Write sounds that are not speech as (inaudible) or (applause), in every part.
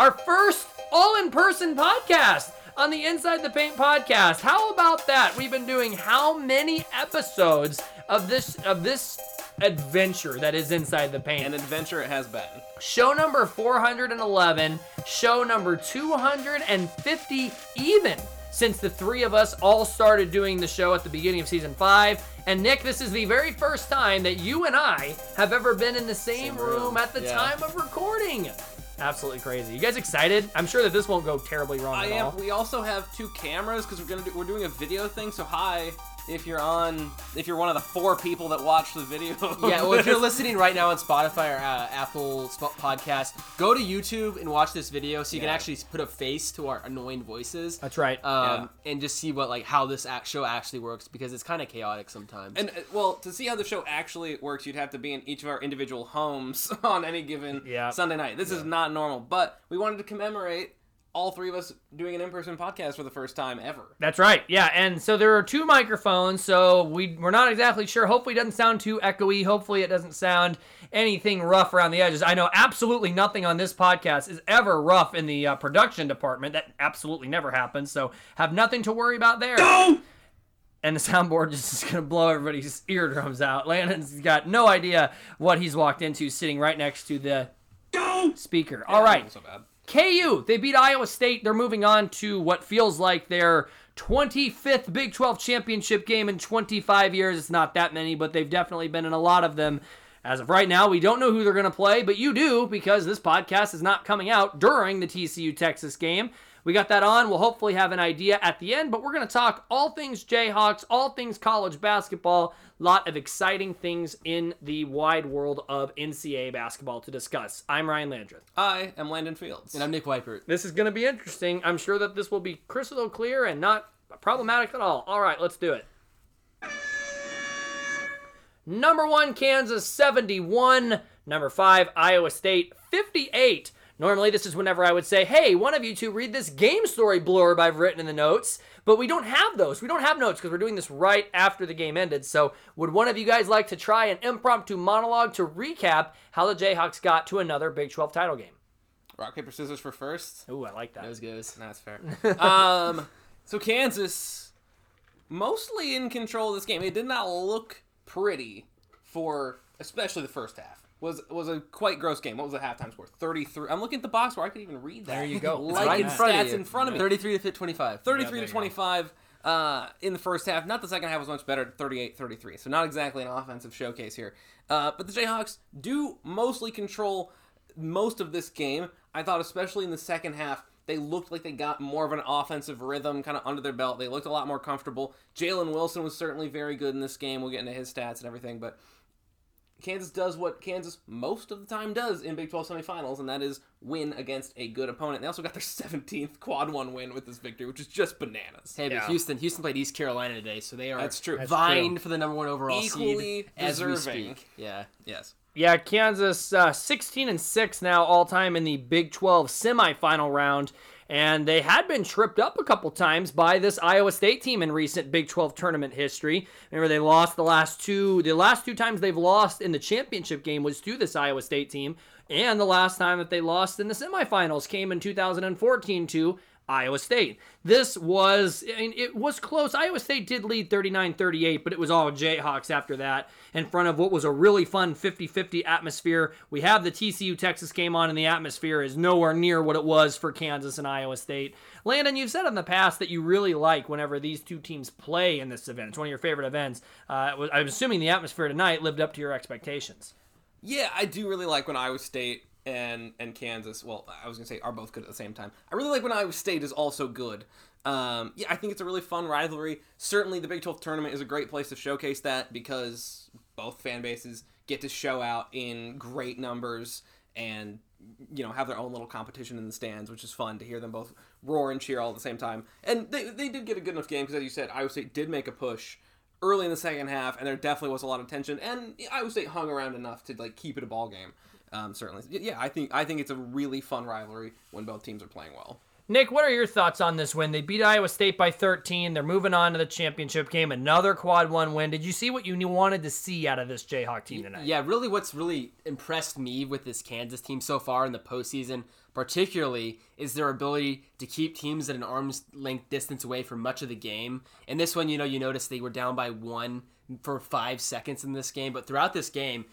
Our first all-in-person podcast on the Inside the Paint podcast. How about that? We've been doing how many episodes of this of this adventure that is Inside the Paint? An adventure it has been. Show number 411, show number 250 even since the three of us all started doing the show at the beginning of season five. And Nick, this is the very first time that you and I have ever been in the same, Same room. room, at the yeah. time of recording. Absolutely crazy. You guys excited? I'm sure that this won't go terribly wrong I am. all. We also have two cameras because we're gonna do, we're doing a video thing. So hi, if you're on, if you're one of the four people that watch the video. Yeah, well, if you're (laughs) listening right now on Spotify or uh, Apple Sp- Podcast, go to YouTube and watch this video so you can actually put a face to our annoying voices. That's right. Um, and just see what like how this act- show actually works because it's kind of chaotic sometimes. And uh, well, to see how the show actually works, you'd have to be in each of our individual homes (laughs) on any given Yeah. Sunday night. This is not normal, but we wanted to commemorate all three of us doing an in-person podcast for the first time ever. That's right. Yeah, and so there are two microphones, so we we're not exactly sure. Hopefully, it doesn't sound too echoey. Hopefully, it doesn't sound anything rough around the edges. I know absolutely nothing on this podcast is ever rough in the uh, production department. That absolutely never happens. So have nothing to worry about there. And the soundboard (laughs) just is gonna blow everybody's (laughs) eardrums out. Landon's got no idea what he's walked into, sitting right next to the speaker. All right. So bad. KU, they beat Iowa State. They're moving on to what feels like their 25th Big 12 championship game in 25 years. It's not that many, but they've definitely been in a lot of them. As of right now, we don't know who they're going to play, but you do because this podcast is not coming out during the TCU Texas game. We got that on. We'll hopefully have an idea at the end, but we're going to talk all things Jayhawks, all things college basketball. Lot of exciting things in the wide world of NCAA basketball to discuss. I'm Ryan Landreth. I am Landon Fields. and I'm Nick Weipert. This is going to be interesting. I'm sure that this will be crystal clear and not problematic at all. All right, let's do it. Number one, Kansas 71. Number five, Iowa State 58. Normally, this is whenever I would say, hey, one of you two read this game story blurb I've written in the notes, but we don't have those. We don't have notes because we're doing this right after the game ended. So, would one of you guys like to try an impromptu monologue to recap how the Jayhawks got to another Big 12 title game? Rock paper scissors for first. Ooh, I like that. Those goes. That's fair. (laughs) um, so Kansas, mostly in control of this game. It did not look pretty for, especially the first half. Was was a quite gross game. What was the halftime score? Thirty three. I'm looking at the box where I could even read that. There you (laughs) go. Like right in in front of stats you. in front of me. 33 to fit 25. 33 there to 25 uh, in the first half. Not the second half was much better, 38 33. So, not exactly an offensive showcase here. Uh, but the Jayhawks do mostly control most of this game. I thought, especially in the second half, they looked like they got more of an offensive rhythm kind of under their belt. They looked a lot more comfortable. Jalen Wilson was certainly very good in this game. We'll get into his stats and everything. But Kansas does what Kansas most of the time does in Big 12 semifinals, and that is win against a good opponent. They also got their (laughs) 17th quad one win with this victory, which is just bananas. Hey, but Yeah. Houston, Houston played East Carolina today, so they are That's true. That's vying for the number one overall Equally seed as we speak. Yeah. Yes. Yeah, Kansas uh, 16 and 6 now all time in the Big 12 semifinal round. And they had been tripped up a couple times by this Iowa State team in recent Big 12 tournament history. Remember, they lost the last two. The last two times they've lost in the championship game was to this Iowa State team. And the last time that they lost in the semifinals came in 2014 to Iowa State. This was, I mean, it was close. Iowa State did lead 39 38, but it was all Jayhawks after that in front of what was a really fun 50 50 atmosphere. We have the TCU Texas game on, and the atmosphere is nowhere near what it was for Kansas and Iowa State. Landon, you've said in the past that you really like whenever these two teams play in this event. It's one of your favorite events. Uh, I'm assuming the atmosphere tonight lived up to your expectations. Yeah, I do really like when Iowa State and and Kansas. Well, I was gonna say are both good at the same time. I really like when Iowa State is also good. Um, yeah, I think it's a really fun rivalry. Certainly, the Big 12 tournament is a great place to showcase that because both fan bases get to show out in great numbers and you know have their own little competition in the stands, which is fun to hear them both roar and cheer all at the same time. And they they did get a good enough game because as you said, Iowa State did make a push early in the second half, and there definitely was a lot of tension. And Iowa State hung around enough to like keep it a ball game. Um, certainly, yeah. I think I think it's a really fun rivalry when both teams are playing well. Nick, what are your thoughts on this win? They beat Iowa State by 13. They're moving on to the championship game. Another quad one win. Did you see what you wanted to see out of this Jayhawk team tonight? Yeah, really, what's really impressed me with this Kansas team so far in the postseason, particularly, is their ability to keep teams at an arm's length distance away for much of the game. And this one, you know, you notice they were down by one for five seconds in this game, but throughout this game,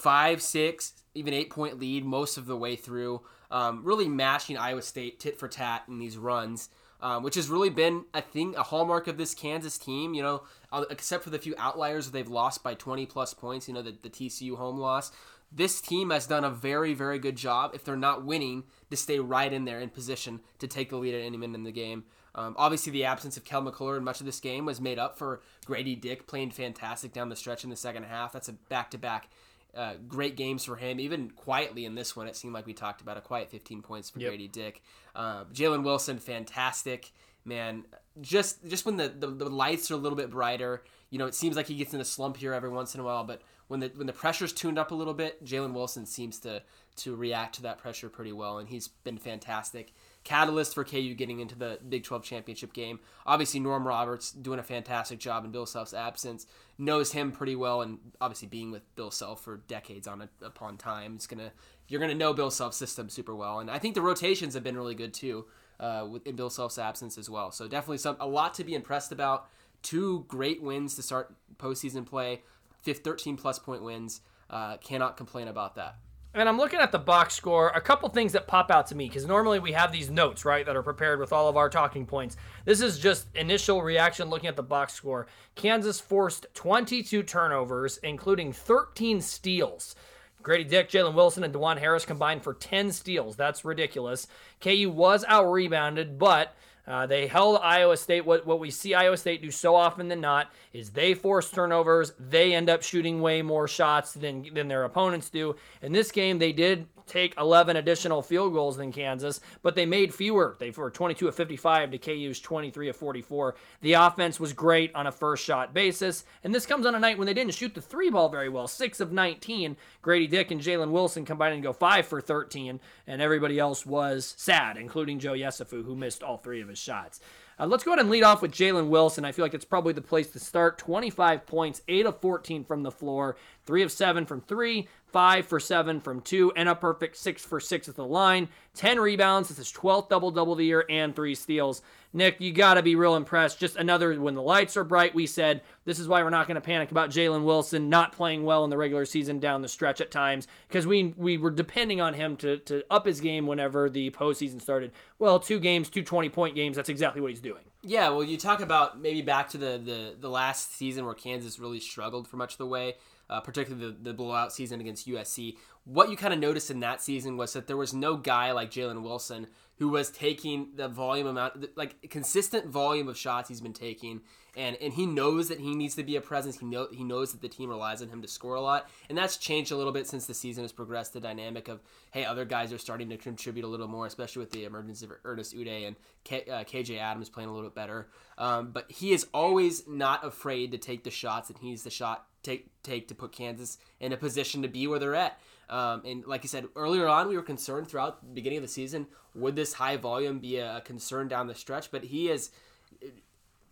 five, six, even eight point lead most of the way through um, really mashing Iowa State tit for tat in these runs, um, which has really been, I think, a hallmark of this Kansas team. You know, uh, except for the few outliers they've lost by 20 plus points. You know, the, the TCU home loss. This team has done a very, very good job. If they're not winning, to stay right in there in position to take the lead at any minute in the game. Um, obviously, the absence of Kel McCullar in much of this game was made up for Grady Dick playing fantastic down the stretch in the second half. That's a back-to-back uh, great games for him. Even quietly in this one, it seemed like we talked about a quiet 15 points for yep. Grady Dick. Uh, Jalen Wilson, fantastic man. Just just when the, the, the lights are a little bit brighter, you know, it seems like he gets in a slump here every once in a while. But when the when the pressure's tuned up a little bit, Jalen Wilson seems to to react to that pressure pretty well, and he's been fantastic catalyst for KU getting into the Big 12 championship game. Obviously, Norm Roberts doing a fantastic job in Bill Self's absence, knows him pretty well, and obviously being with Bill Self for decades on a, upon time, it's gonna you're gonna know Bill Self's system super well. And I think the rotations have been really good too, uh, in Bill Self's absence as well. So definitely some a lot to be impressed about. Two great wins to start postseason play, 13 plus point wins. Uh, cannot complain about that. And I'm looking at the box score. A couple things that pop out to me because normally we have these notes, right, that are prepared with all of our talking points. This is just initial reaction looking at the box score. Kansas forced 22 turnovers, including 13 steals. Grady Dick, Jalen Wilson, and Dajuan Harris combined for 10 steals. That's ridiculous. KU was out rebounded, but uh, they held Iowa State. What, what we see Iowa State do so often than not is they force turnovers. They end up shooting way more shots than, than their opponents do. In this game, they did take 11 additional field goals than Kansas, but they made fewer. They were 22 of 55 to KU's 23 of 44. The offense was great on a first shot basis, and this comes on a night when they didn't shoot the three ball very well. 6 of 19. Grady Dick and Jalen Wilson combined and go 5 for 13, and everybody else was sad, including Joe Yesufu, who missed all three of his shots. Uh, let's go ahead and lead off with Jalen Wilson. I feel like it's probably the place to start. 25 points, 8 of 14 from the floor, 3 of 7 from 3, five for seven from two, and a perfect six for six at the line. 10 rebounds. This is 12th double double the year and three steals. Nick, you got to be real impressed. Just another, when the lights are bright, we said this is why we're not going to panic about Jalen Wilson not playing well in the regular season down the stretch at times because we we were depending on him to, to up his game whenever the postseason started. Well, two games, two 20 point games, that's exactly what he's doing. Yeah, well, you talk about maybe back to the, the, the last season where Kansas really struggled for much of the way uh, particularly the, the blowout season against USC. What you kind of noticed in that season was that there was no guy like Jalen Wilson who was taking the volume amount, like consistent volume of shots he's been taking, and and he knows that he needs to be a presence. He know he knows that the team relies on him to score a lot, and that's changed a little bit since the season has progressed. The dynamic of hey, other guys are starting to contribute a little more, especially with the emergence of Ernest Udeh and K, uh, KJ Adams playing a little bit better. Um, but he is always not afraid to take the shots, and he's the shot take take to put Kansas in a position to be where they're at. Um, and like I said earlier on, we were concerned throughout the beginning of the season would this high volume be a concern down the stretch? But he has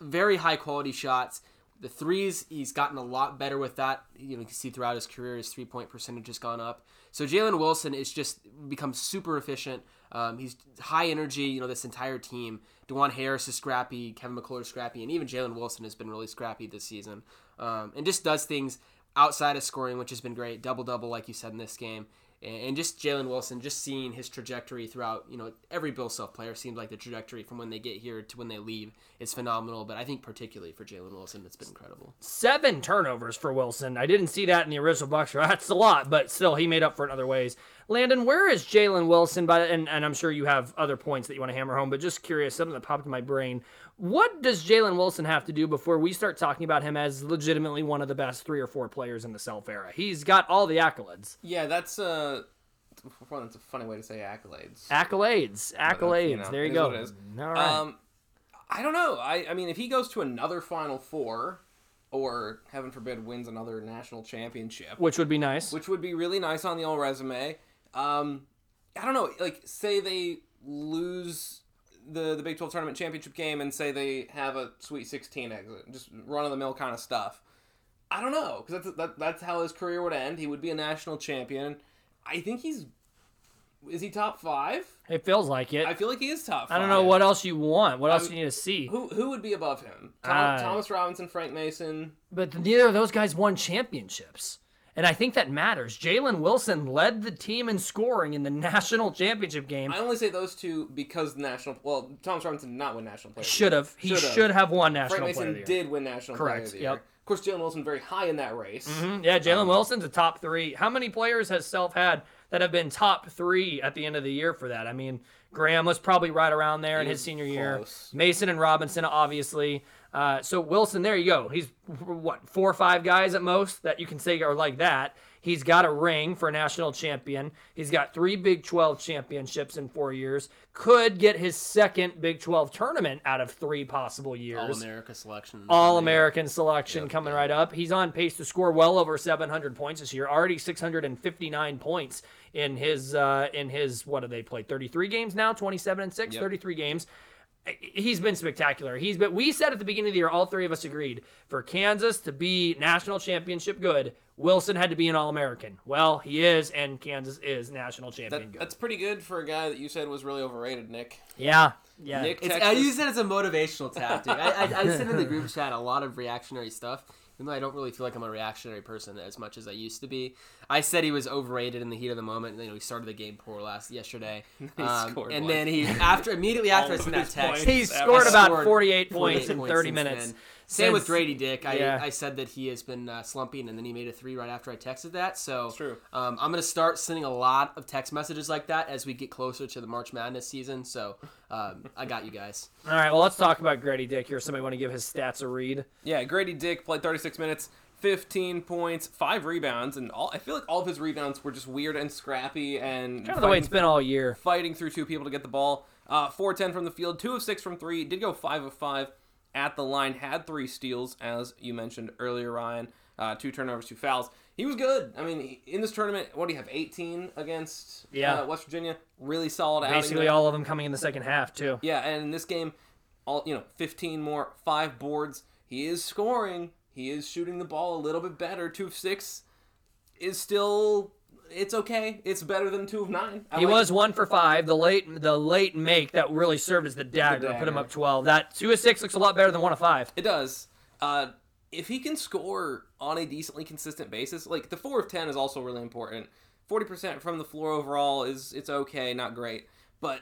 very high quality shots. The threes, he's gotten a lot better with that. You know, you can see throughout his career, his three point percentage has gone up. So Jalen Wilson is just become super efficient. Um, he's high energy. You know, this entire team. Dajuan Harris is scrappy. Kevin McCullar is scrappy, and even Jalen Wilson has been really scrappy this season um, and just does things outside of scoring, which has been great. Double double, like you said in this game, and just Jalen Wilson, just seeing his trajectory throughout, you know, every Bill Self player seems like the trajectory from when they get here to when they leave is phenomenal. But I think particularly for Jalen Wilson, it's been incredible. Seven turnovers for Wilson. I didn't see that in the original box score. (laughs) That's a lot, but still, he made up for it in other ways. Landon, where is Jalen Wilson? By and, and I'm sure you have other points that you want to hammer home, but just curious, something that popped in my brain. What does Jalen Wilson have to do before we start talking about him as legitimately one of the best three or four players in the Self era? He's got all the accolades. Yeah, that's uh well, that's a funny way to say accolades. Accolades, accolades. you know, there you go. what it is. All right. Um, I don't know. I, I mean, if he goes to another Final Four, or heaven forbid wins another national championship, Which would be nice. which would be really nice on the old resume. Um, I don't know. Like, say they lose the the Big Twelve tournament championship game, and say they have a Sweet Sixteen exit, just run of the mill kind of stuff. I don't know because that's that, that's how his career would end. He would be a national champion. I think he's is he top five? It feels like it. I feel like he is top. Five. I don't know what else you want. What else I'm- you need to see? Who who would be above him? Tom, Uh, Thomas Robinson, Frank Mason. But neither of those guys won championships. And I think that matters. Jalen Wilson led the team in scoring in the (laughs) national championship game. I only say those two because the national. Well, Thomas Robinson did not win national player. Should have. He Should've. should have won national Frank player Mason of the year. did win national Correct, player of yep. Of course, Jalen Wilson very high in that race. Mhm, Yeah, Jalen Wilson's a top three. How many players has Self had that have been top three at the end of the year for that? I mean, Graham was probably right around there in his senior year. Mason and Robinson, obviously. Uh, so Wilson, there you go. He's what four or five guys at most that you can say are like that. He's got a ring for a national champion. He's got three Big 12 championships in four years. Could get his second Big 12 tournament out of three possible years. All America selection. All American selection coming right up. He's on pace to score well over 700 points this year. Already 659 points in his uh, in his what do they play? 33 games now, 27 and 6, Yep. 33 games. He's been spectacular. He's been we said at the beginning of the year all three of us agreed for Kansas to be national championship good, Wilson had to be an All-American. Well, he is and Kansas is national champion That, good. that's pretty good for a guy that you said was really overrated, Nick. yeah. Yeah. Nick It's, I use it as a motivational tactic. I, I, I send in the group chat a lot of reactionary stuff, even though I don't really feel like I'm a reactionary person as much as I used to be. I said he was overrated in the heat of the moment. And, you know, he started the game poor last yesterday, (laughs) He Um, scored, and like, then he (laughs) after immediately after I sent that text, he scored ever about scored 48 points in 30 minutes. then. Same with Since- Grady Dick. I, Yeah. I said that he has been uh, slumping, and then he made a three right after I texted that. So true. Um, I'm gonna start sending a lot of text messages like that as we get closer to the March Madness season. So um, I got you guys. All right, well, let's talk about Grady Dick here. Somebody want to give his stats a read? Yeah, Grady Dick played 36 minutes, 15 points, five rebounds, and all. I feel like all of his rebounds were just weird and scrappy and Kind of the way it's been all year. fighting through two people to get the ball. Uh, 4-10 from the field, 2 of 6 from 3. Did go 5 of 5 at the line. Had 3 steals, as you mentioned earlier, Ryan. Uh, 2 turnovers, 2 fouls. He was good. I mean, in this tournament, what do you have, 18 against Yeah. uh, West Virginia? Really solid Basically, all of them coming in the second half too. Yeah, and in this game, all you know, 15 more, 5 boards. He is scoring. He is shooting the ball a little bit better. 2 of 6 is still... It's okay. It's better than two of nine. I He like was one for five. The late, the late make that really served as the dagger, put him up twelve. That two of six looks a lot better than one of five. It does. Uh, if he can score on a decently consistent basis, like the four of ten is also really important. Forty percent from the floor overall is it's okay, not great, but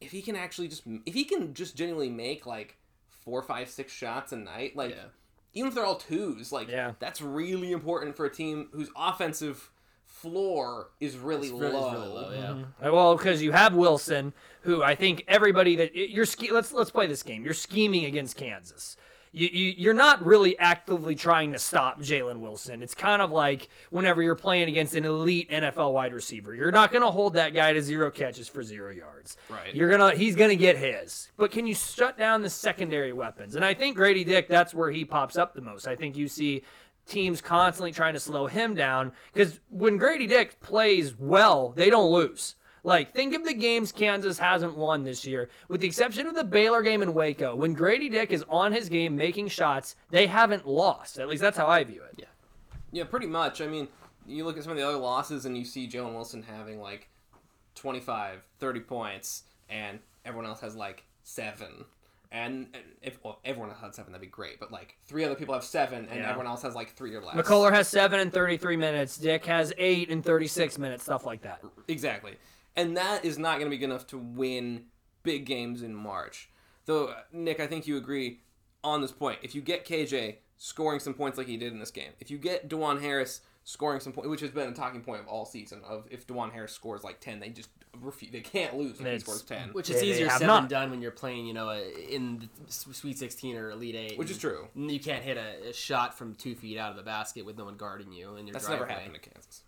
if he can actually just if he can just genuinely make like four, five, six shots a night, like Yeah. Even if they're all twos, like Yeah. that's really important for a team whose offensive floor is really, It's really, low. it's really low. Yeah. Uh, Well, because you have Wilson, who I think everybody that you're ske- let's let's play this game. You're scheming against Kansas. You, you you're not really actively trying to stop Jalen Wilson. It's kind of like whenever you're playing against an elite NFL wide receiver. You're not going to hold that guy to zero catches for zero yards. Right. You're gonna he's gonna get his. But can you shut down the secondary weapons? And I think Grady Dick that's where he pops up the most. I think you see teams constantly trying to slow him down because when Grady Dick plays well, they don't lose. Like, think of the games Kansas hasn't won this year, with the exception of the Baylor game in Waco. When Grady Dick is on his game making shots, they haven't lost. At least that's how I view it. Yeah. Yeah, pretty much. I mean, you look at some of the other losses and you see Jalen Wilson having like 25, 30 points, and everyone else has like seven. And if well, everyone else had seven, that'd be great. But like three other people have seven, and Yeah. everyone else has like three or less. McCullar has seven and 33 minutes. Dick has eight and 36 minutes. Stuff like that. Exactly. And that is not going to be good enough to win big games in March. Though, Nick, I think you agree on this point. If you get KJ scoring some points like he did in this game, if you get Dajuan Harris scoring some points, which has been a talking point of all season, of if Dajuan Harris scores like 10, they just refu- they can't lose if he scores ten. Which is they easier said not. than done when you're playing, you know, uh, in the Sweet 16 or Elite Eight. Which is true. You can't hit a, a shot from two feet out of the basket with no one guarding you in your That's driveway. never happened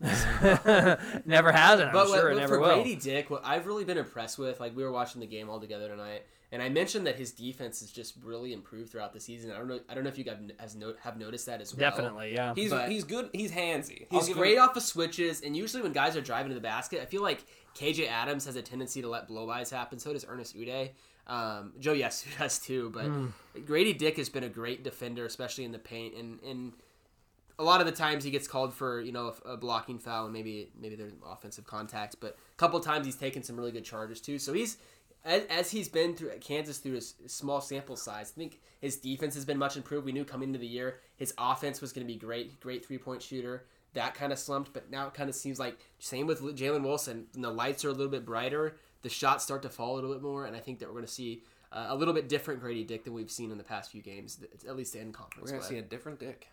to Kansas. (laughs) never has, and I'm But, sure what, it but never for will. Grady Dick, what I've really been impressed with, like we were watching the game all together tonight, and I mentioned that his defense has just really improved throughout the season. I don't know, I don't know if you guys has no, have noticed that as well. Definitely, yeah. He's But- he's good. He's handsy. He's great off of switches, and usually when guys are driving to the basket, I feel like KJ Adams has a tendency to let blowbys happen. So does Ernest Udeh. Um, Joe yes (laughs) does too, but Hmm. Grady Dick has been a great defender, especially in the paint, and and a lot of the times he gets called for you know a, a blocking foul and maybe maybe there's offensive contact, but a couple times he's taken some really good charges too. So he's as, as he's been through Kansas through his small sample size, I think his defense has been much improved. We knew coming into the year his offense was going to be great, great three point shooter. That kind of slumped, but now it kind of seems like same with Jalen Wilson. When the lights are a little bit brighter, the shots start to fall a little bit more, and I think that we're going to see uh, a little bit different Grady Dick than we've seen in the past few games, at least in conference. We're gonna see a different dick.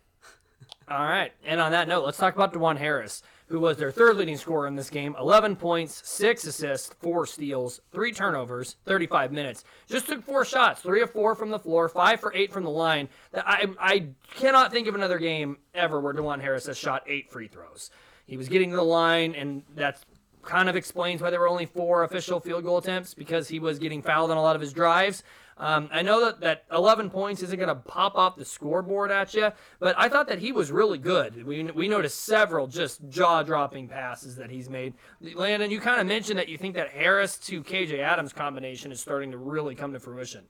All right. And on that note, let's talk about Dajuan Harris, who was their third leading scorer in this game. 11 points, 6 assists, 4 steals, 3 turnovers, 35 minutes. Just took 4 shots, 3 of 4 from the floor, 5 for 8 from the line. I, I cannot think of another game ever where Dajuan Harris has shot 8 free throws. He was getting to the line, and that's kind of explains why there were only four official field goal attempts because he was getting fouled on a lot of his drives. Um, I know that, that 11 points isn't going to pop off the scoreboard at you, but I thought that he was really good. We, we noticed several just jaw dropping passes that he's made. Landon, you kind of mentioned that you think that Harris to KJ Adams combination is starting to really come to fruition.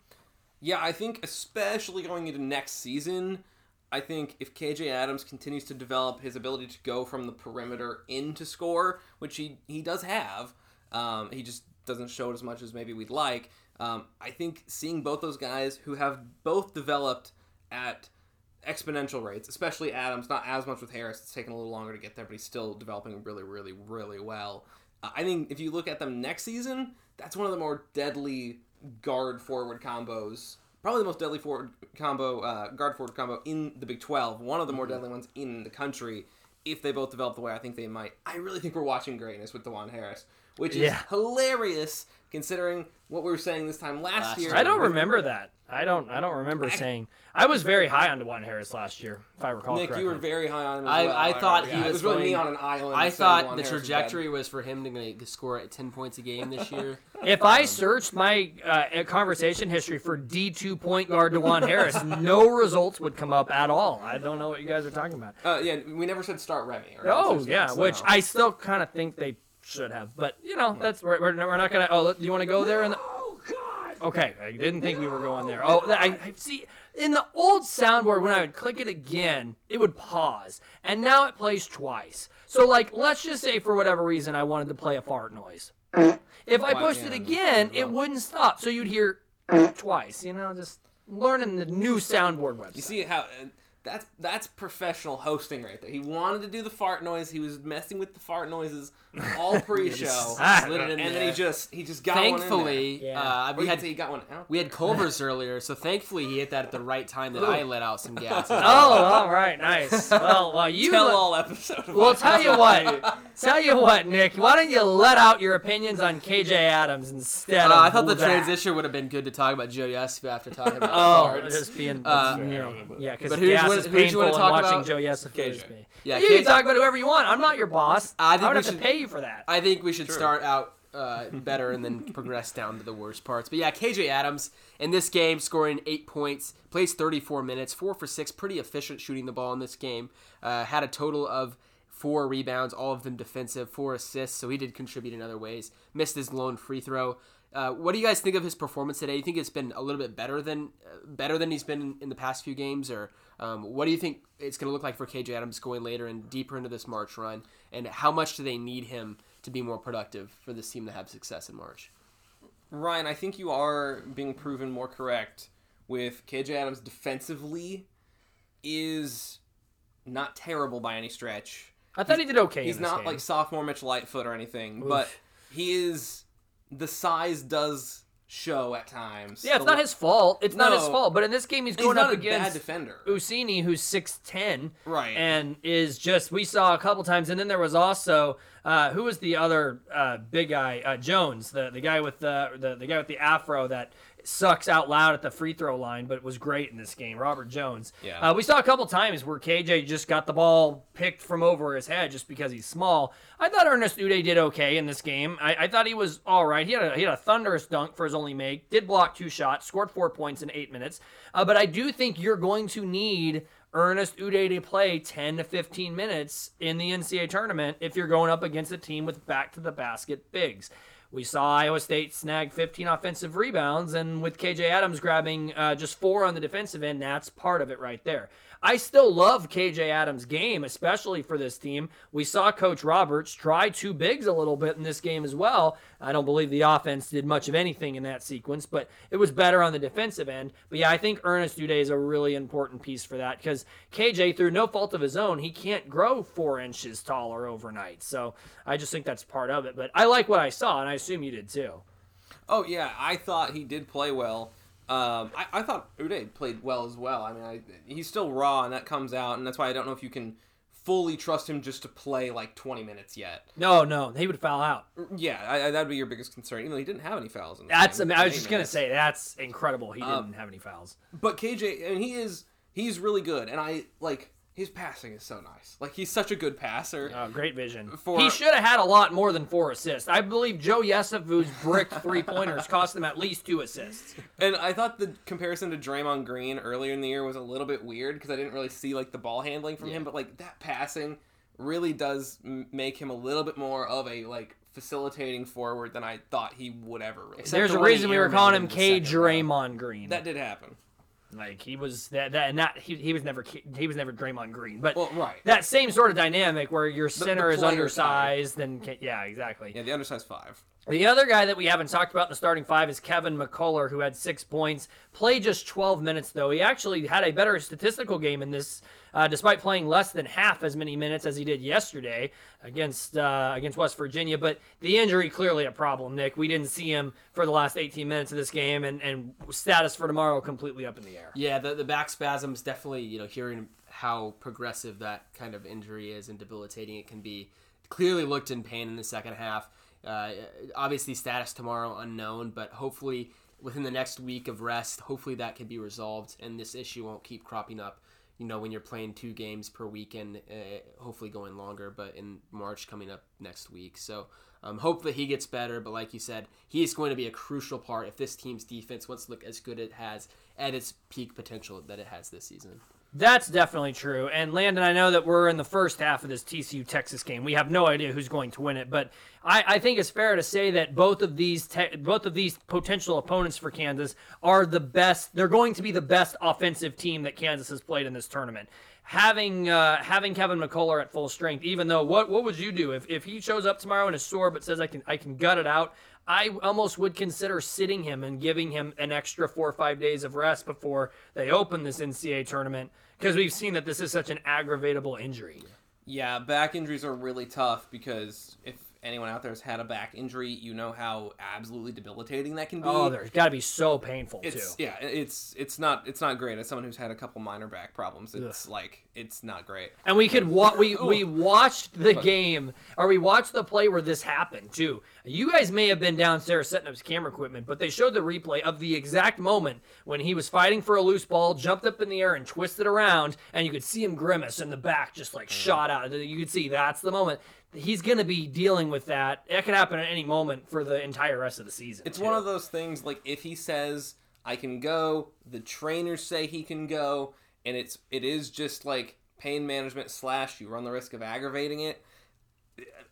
Yeah, I think especially going into next season, I think if KJ Adams continues to develop his ability to go from the perimeter into score, which he he does have, um, he just doesn't show it as much as maybe we'd like. Um, I think seeing both those guys who have both developed at exponential rates, especially Adams, not as much with Harris. It's taken a little longer to get there, but he's still developing really, really, really well. Uh, I think if you look at them next season, that's one of the more deadly guard forward combos. Probably the most deadly forward combo, uh, guard forward combo in the Big 12. One of the more deadly ones in the country. If they both develop the way I think they might, I really think we're watching greatness with Dajuan Harris, which is Yeah. hilarious considering what we were saying this time last, Last year. year. I don't remember that. I don't. I don't remember saying. I was very high on Dajuan Harris last year, if I recall Nick, correctly. you were very high on him. As I- well. I thought he Yeah, it was was really me on an island. I thought Juwan the Harris trajectory was for him to gonna score at 10 points a game this year. (laughs) If I searched my uh, conversation history for D2 point guard Dajuan Harris, (laughs) no results would come up at all. I don't know what you guys are talking about. Uh, yeah, we never said start Remy. Or Oh, yeah, there's which. I still kind of think they should have. But, you know, that's we're, we're, we're not going to. Oh, do you want to go there? In the, okay, I didn't think we were going there. Oh, I, I see. In the old soundboard, when I would click it again, it would pause. And now it plays twice. So, like, let's just say for whatever reason I wanted to play a fart noise. If I pushed it it? again, it wouldn't stop. So you'd hear twice. You know, just learning the new soundboard website. You see how uh, that's that's professional hosting right there. He wanted to do the fart noise. He was messing with the fart noises all (laughs) pre-show, Ah, slid it in and then he just he just got Thankfully, uh, one in there. Or we you had could say he got one out. we had Culver's earlier, so thankfully he hit that at the right time that I let out some gas. (laughs) Oh, all right, nice. Well, well, (laughs) you Tell let- all episode. Well, tell you what, tell you what, Nick. Why don't you let out your opinions on KJ Adams instead Uh, of I thought the that? transition would have been good to talk about Joe Yesp after talking about Oh, farts. just being, Uh, you know, yeah, because but who's- gas what- is who'd you painful wanna and talk watching about? Joe Yesif KJ. me. Yeah, you can KJ talk about whoever you want. I'm not your boss. I think would we have should- to pay you for that. I think we should start out uh, better and then (laughs) progress down to the worst parts. But yeah, KJ Adams in this game scoring eight points, plays 34 minutes, four for six, pretty efficient shooting the ball in this game. Uh, had a total of four rebounds, all of them defensive, four assists, so he did contribute in other ways. Missed his lone free throw. Uh, what do you guys think of his performance today? You think it's been a little bit better than uh, better than he's been in, in the past few games, or um, what do you think it's going to look like for KJ Adams going later and deeper into this March run? And how much do they need him to be more productive for this team to have success in March? Ryan, I think you are being proven more correct with KJ Adams defensively is not terrible by any stretch. I thought he did okay. He's in this not game. like sophomore Mitch Lightfoot or anything, but he is the size does show at times. Yeah, it's not his fault. It's not his fault. But in this game, he's He's going not up a bad against defender. Usini, who's six ten, Right. and is just we saw a couple times, and then there was also uh, who was the other uh, big guy? Uh, Jones, the the guy with the, the the guy with the afro that sucks out loud at the free throw line, but was great in this game. Robert Jones. Yeah. Uh, we saw a couple times where KJ just got the ball picked from over his head just because he's small. I thought Ernest Udeh did okay in this game. I, I thought he was all right. He had a he had a thunderous dunk for his only make. Did block two shots. Scored four points in eight minutes. Uh, but I do think you're going to need Ernest Udeh to play 10 to 15 minutes in the NCAA tournament if you're going up against a team with back to the basket bigs. We saw Iowa State snag 15 offensive rebounds, and with KJ Adams grabbing uh, just four on the defensive end, that's part of it right there. I still love KJ Adams' game, especially for this team. We saw Coach Roberts try two bigs a little bit in this game as well. I don't believe the offense did much of anything in that sequence, but it was better on the defensive end. But yeah, I think Ernest Udeh is a really important piece for that because KJ, through no fault of his own, he can't grow four inches taller overnight. So I just think that's part of it. But I like what I saw, and I assume you did too. Oh yeah, I thought he did play well. Um, I, I thought Udeh played well as well. I mean, I, he's still raw, and that comes out, and that's why I don't know if you can fully trust him just to play like 20 minutes yet. No, no, he would foul out. Yeah, I, I, that'd be your biggest concern. Even though he didn't have any fouls. In the That's. I, mean, I was 20 just gonna say that's incredible. He Um, didn't have any fouls. But KJ, and he is he's really good, and I like his passing is so nice. Like he's such a good passer. Oh, great vision. For- he should have had a lot more than four assists. I believe Joe Yesufu's brick three pointers cost him at least two assists. And I thought the comparison to Draymond Green earlier in the year was a little bit weird because I didn't really see like the ball handling from him, but like that passing really does m- make him a little bit more of a like facilitating forward than I thought he would ever. Really. Except There's the a reason we were calling him K. second round. Draymond Green. that did happen. Like he was that, that and that he, he was never he was never Draymond Green, but Well, right. that same sort of dynamic where your center is player undersized and K- yeah, exactly. Yeah, the undersized five. The other guy that we haven't talked about in the starting five is Kevin McCullar, who had six points. Played just 12 minutes, though. He actually had a better statistical game in this, uh, despite playing less than half as many minutes as he did yesterday against uh, against West Virginia. But the injury clearly a problem, Nick. We didn't see him for the last 18 minutes of this game, and, and status for tomorrow completely up in the air. Yeah, the the back spasms definitely. You know, hearing how progressive that kind of injury is and debilitating it can be. Clearly looked in pain in the second half. Uh, obviously, status tomorrow unknown, but hopefully within the next week of rest, hopefully that can be resolved and this issue won't keep cropping up. You know, when you're playing two games per weekend, uh, hopefully going longer, but in March coming up next week. So um, hope that he gets better. But like you said, he is going to be a crucial part if this team's defense wants to look as good as it has at its peak potential that it has this season. That's definitely true. And Landon, I know that we're in the first half of this TCU Texas game. We have no idea who's going to win it, but I, I think it's fair to say that both of these te- both of these potential opponents for Kansas are the best. They're going to be the best offensive team that Kansas has played in this tournament. Having uh, having Kevin McCullar at full strength, even though what what would you do if, if he shows up tomorrow and is sore but says I can I can gut it out? I almost would consider sitting him and giving him an extra four or five days of rest before they open this NCAA tournament because we've seen that this is such an aggravatable injury. Yeah, back injuries are really tough because if anyone out there has had a back injury, you know how absolutely debilitating that can be. Oh, there's got to be so painful it's too. yeah, it's it's not it's not great. As someone who's had a couple minor back problems, it's like it's not great. And we could wa- we we (laughs) watched the game or we watched the play where this happened too. You guys may have been downstairs setting up his camera equipment, but they showed the replay of the exact moment when he was fighting for a loose ball, jumped up in the air and twisted around, and you could see him grimace and the back just like mm. shot out. You could see that's the moment. He's going to be dealing with that. It could happen at any moment for the entire rest of the season. It's too. one of those things like if he says I can go, the trainers say he can go, and it's it is just like pain management slash you run the risk of aggravating it.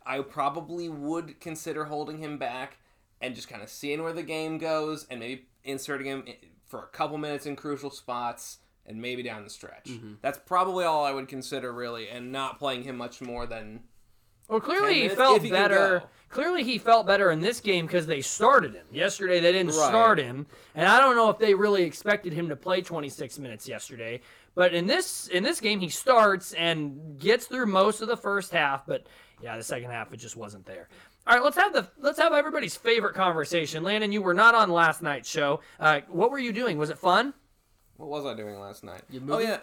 I probably would consider holding him back and just kind of seeing where the game goes and maybe inserting him for a couple minutes in crucial spots and maybe down the stretch. Mm-hmm. That's probably all I would consider really, and not playing him much more than Well, clearly he felt he better. Clearly he felt better in this game because they started him. Yesterday they didn't Right. start him, and I don't know if they really expected him to play 26 minutes yesterday. But in this in this game he starts and gets through most of the first half, but yeah, the second half it just wasn't there. All right, let's have the let's have everybody's favorite conversation. Landon, you were not on last night's show. Uh, what were you doing? Was it fun? What was I doing last night? You oh yeah,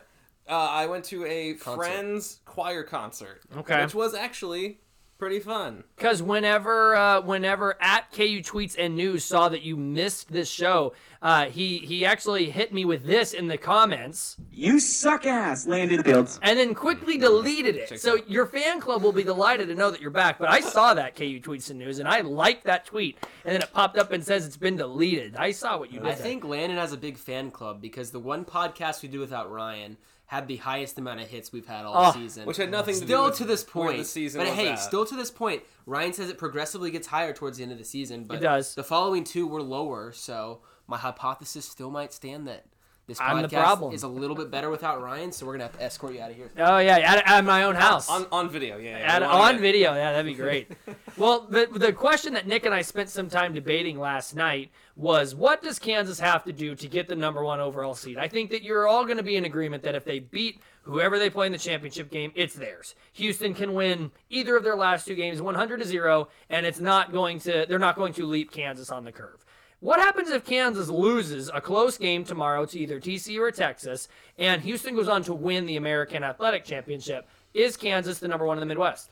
uh, I went to a Concert. friend's choir concert. Okay. which was actually Pretty fun. Because whenever, uh, whenever at KU tweets and news saw that you missed this show, uh, he he actually hit me with this in the comments. You suck ass, Landon Fields. and then quickly deleted it. So your fan club will be delighted to know that you're back. But I saw that KU tweets and news, and I liked that tweet, and then it popped up and says it's been deleted. I saw what you did. I there. think Landon has a big fan club because the one podcast we do without Ryan had the highest amount of hits we've had all Oh, season. which had nothing to do still with to this point. the season but hey, at. still to this point, Ryan says it progressively gets higher towards the end of the season. But It does. The following two were lower, so my hypothesis still might stand that this I'm the podcast problem. is a little bit better without Ryan. So we're gonna have to escort you out of here. Oh yeah, at, at my own house. On, on video, yeah. yeah. At, on get- video, yeah, that'd be great. (laughs) well, the the question that Nick and I spent some time debating last night was, what does Kansas have to do to get the number one overall seed? I think that you're all going to be in agreement that if they beat whoever they play in the championship game, it's theirs. Houston can win either of their last two games, 100 to zero, and it's not going to. They're not going to leap Kansas on the curve. What happens if Kansas loses a close game tomorrow to either TCU or Texas, and Houston goes on to win the American Athletic Championship? Is Kansas the number one in the Midwest?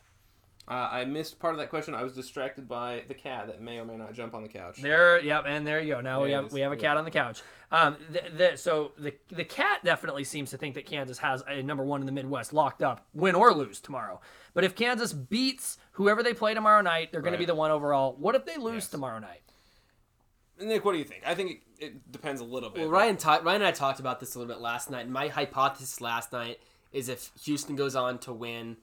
Uh, I missed part of that question. I was distracted by the cat that may or may not jump on the couch. There, yep, and there you go. Now we There it have we have a cat on the couch. Um, the, the, so the the cat definitely seems to think that Kansas has a number one in the Midwest locked up, win or lose tomorrow. But if Kansas beats whoever they play tomorrow night, they're going to be the one overall. What if they lose Yes. tomorrow night? Nick, what do you think? I think it, it depends a little bit. Well, Ryan, ta- Ryan and I talked about this a little bit last night. And my hypothesis last night is if Houston goes on to win,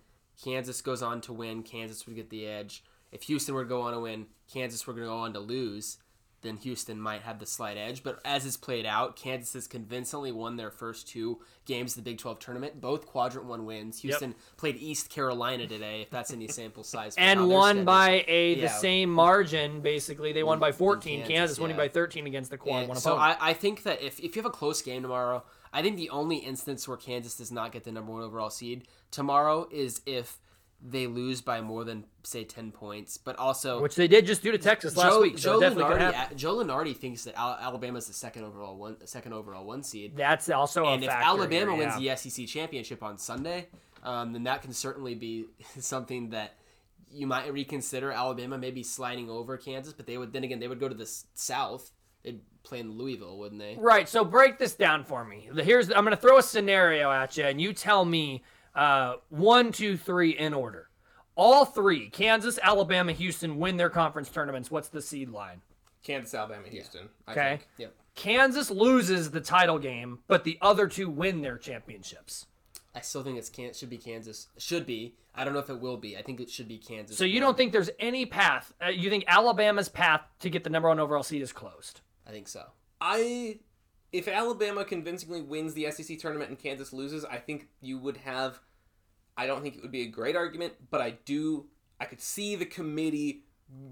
Kansas goes on to win, Kansas would get the edge. If Houston were to go on to win, Kansas were going to go on to lose, then Houston might have the slight edge. But as it's played out, Kansas has convincingly won their first two games of the Big 12 tournament, both quadrant one wins. Houston played East Carolina today, if that's any sample size. And won by a the Yeah. same margin. Basically, they won by 14. Kansas, Kansas, winning by 13 against the quad Yeah, one so opponent. I, I think that if, if you have a close game tomorrow, I think the only instance where Kansas does not get the number one overall seed tomorrow is if they lose by more than say ten points. But also, which they did just do to Texas last Joe, week. So Joe, could Joe Lunardi thinks that Al- Alabama's the second overall one, second overall one seed. That's also and if Alabama here, wins the SEC championship on Sunday, um, then that can certainly be (laughs) something that you might reconsider. Alabama maybe sliding over Kansas, but they would then again they would go to the South. They'd play in Louisville, wouldn't they? Right. So break this down for me. Here's I'm going to throw a scenario at you, and you tell me uh, one, two, three in order. All three, Kansas, Alabama, Houston, win their conference tournaments. What's the seed line? Kansas, Alabama, Houston. I Okay. think. Yep. Kansas loses the title game, but the other two win their championships. I still think it's can should be Kansas. Should be. I don't know if it will be. I think it should be Kansas. So you don't think there's any path? Uh, you think Alabama's path to get the number one overall seed is closed? I think so. I if Alabama convincingly wins the SEC tournament and Kansas loses, I think you would have I don't think it would be a great argument, but I do I could see the committee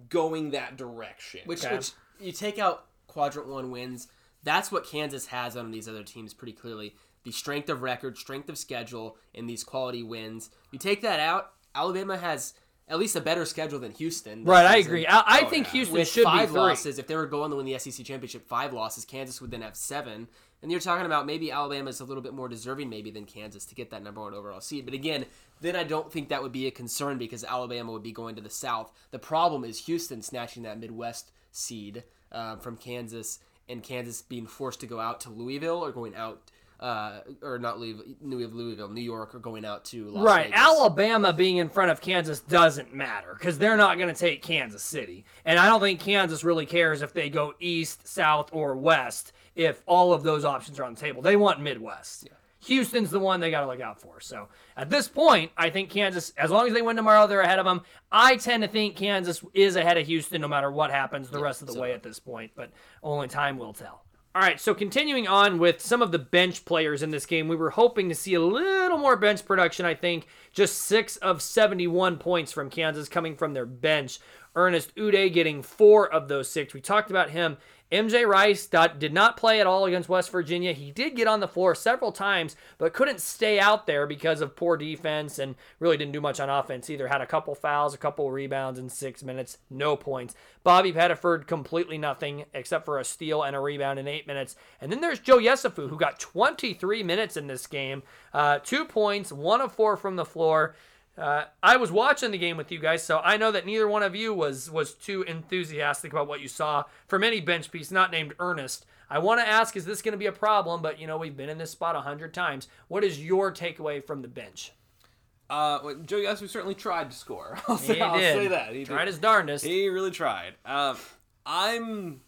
going that direction. Which, Okay. which you take out quadrant one wins. That's what Kansas has on these other teams pretty clearly. The strength of record, strength of schedule, and these quality wins. You take that out, Alabama has at least a better schedule than Houston. Right, I agree. I, I Oh, think yeah. Houston With should five be three. losses, if they were going to win the SEC championship, five losses, Kansas would then have seven. And you're talking about maybe Alabama is a little bit more deserving, maybe than Kansas to get that number one overall seed. But again, then I don't think that would be a concern because Alabama would be going to the South. The problem is Houston snatching that Midwest seed uh, from Kansas, and Kansas being forced to go out to Louisville or going out. Uh, or not Louisville, Louisville, New York, or going out to Las Right. Vegas. Alabama being in front of Kansas doesn't matter because they're not going to take Kansas City. And I don't think Kansas really cares if they go east, south, or west if all of those options are on the table. They want Midwest. Houston's the one they got to look out for. So at this point, I think Kansas, as long as they win tomorrow, they're ahead of them. I tend to think Kansas is ahead of Houston no matter what happens the rest of the way at this point, but only time will tell. All right, so continuing on with some of the bench players in this game, we were hoping to see a little more bench production, I think. Just six of 71 points from Kansas coming from their bench. Ernest Udeh getting four of those six. We talked about him. MJ Rice did not play at all against West Virginia. He did get on the floor several times, but couldn't stay out there because of poor defense and really didn't do much on offense either. Had a couple fouls, a couple rebounds in six minutes, no points. Bobby Pettiford, completely nothing except for a steal and a rebound in eight minutes. And then there's Joe Yesufu, who got 23 minutes in this game, uh, two points, one of four from the floor. Uh, I was watching the game with you guys, so I know that neither one of you was was too enthusiastic about what you saw from any bench piece not named Ernest. I want to ask, is this going to be a problem? But you know, we've been in this spot a hundred times. What is your takeaway from the bench? Uh, well, Joe Yesu certainly tried to score. (laughs) I'll say, He I'll did. say that. He Tried did. his darndest. He really tried. Uh, I'm,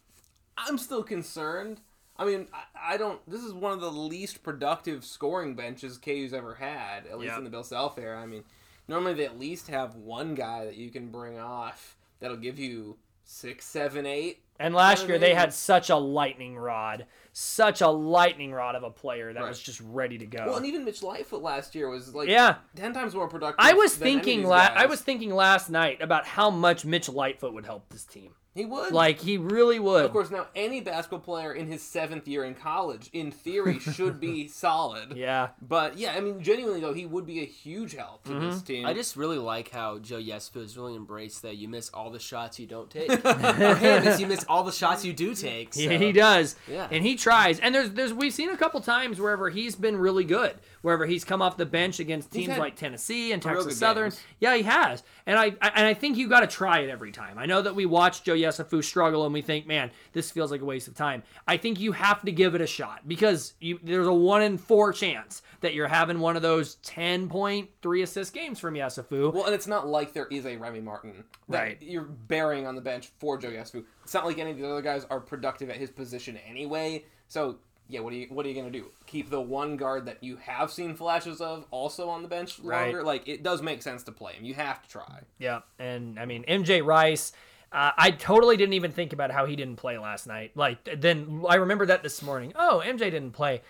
I'm still concerned. I mean, I, I don't. This is one of the least productive scoring benches KU's ever had, at least Yep. in the Bill Self era. I mean, normally they at least have one guy that you can bring off that'll give you six, seven, eight. And last year they had such a lightning rod, such a lightning rod of a player that Right. was just ready to go. Well, and even Mitch Lightfoot last year was like Yeah. ten times more productive. I was than thinking la- I was thinking last night about how much Mitch Lightfoot would help this team. He would Like he really would. Of course, now any basketball player in his seventh year in college, in theory, (laughs) should be solid. Yeah. But yeah, I mean, genuinely though, he would be a huge help to this Mm-hmm. team. I just really like how Joe Yesufu has really embraced that you miss all the shots you don't take. (laughs) For him, you miss all the shots you do take. (laughs) So. Yeah, he does. Yeah. And he tries. And there's there's we've seen a couple times wherever he's been really good. Wherever he's come off the bench against He's teams like Tennessee and Texas Southern. games. Yeah, he has. And I, I and I think you got to try it every time. I know that we watch Joe Yesufu struggle and we think, man, this feels like a waste of time. I think you have to give it a shot because you, there's a one in four chance that you're having one of those ten point three assist games from Yesufu. well, and it's not like there is a Remy Martin that Right. you're burying on the bench for Joe Yesu. It's not like any of the other guys are productive at his position anyway. So yeah, what are you what are you gonna do? Keep the one guard that you have seen flashes of also on the bench Right. longer? Like it does make sense to play him. You have to try. Yeah, and I mean MJ Rice. Uh, I totally didn't even think about how he didn't play last night. Like then I remember that this morning. Oh, MJ didn't play.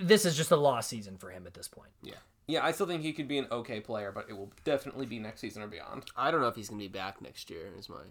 This is just a lost season for him at this point. Yeah. Yeah, I still think he could be an okay player, but it will definitely be next season or beyond. I don't know if he's gonna be back next year. Is my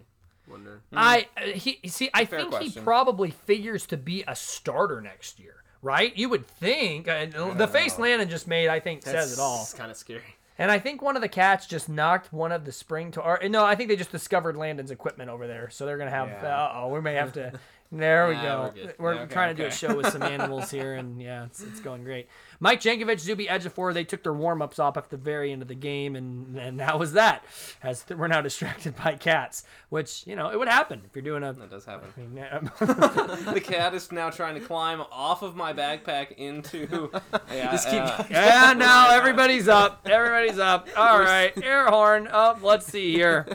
wonder. I uh, he see. I Fair think he probably figures to be a starter next year, right? You would think. Uh, the face Landon just made, I think, says it all. (laughs) It's kind of scary. And I think one of the cats just knocked one of the spring to. Or, no, I think they just discovered Landon's equipment over there, so they're gonna have. Yeah. Uh oh, we may have to. (laughs) There we Nah, go. we're. We're okay, trying to do a show with some (laughs) animals here, and yeah, it's, it's going great. Mike Jankovic, Zuby Ejiofor, they took their warm ups off at the very end of the game, and and that was that. As th- we're now (laughs) distracted by cats, which you know it would happen if you're doing a. That does happen. I mean, (laughs) the cat is now trying to climb off of my backpack into. Yeah, Just keep uh, yeah, now everybody's up. Everybody's up. All right, air horn. Up. let's see here.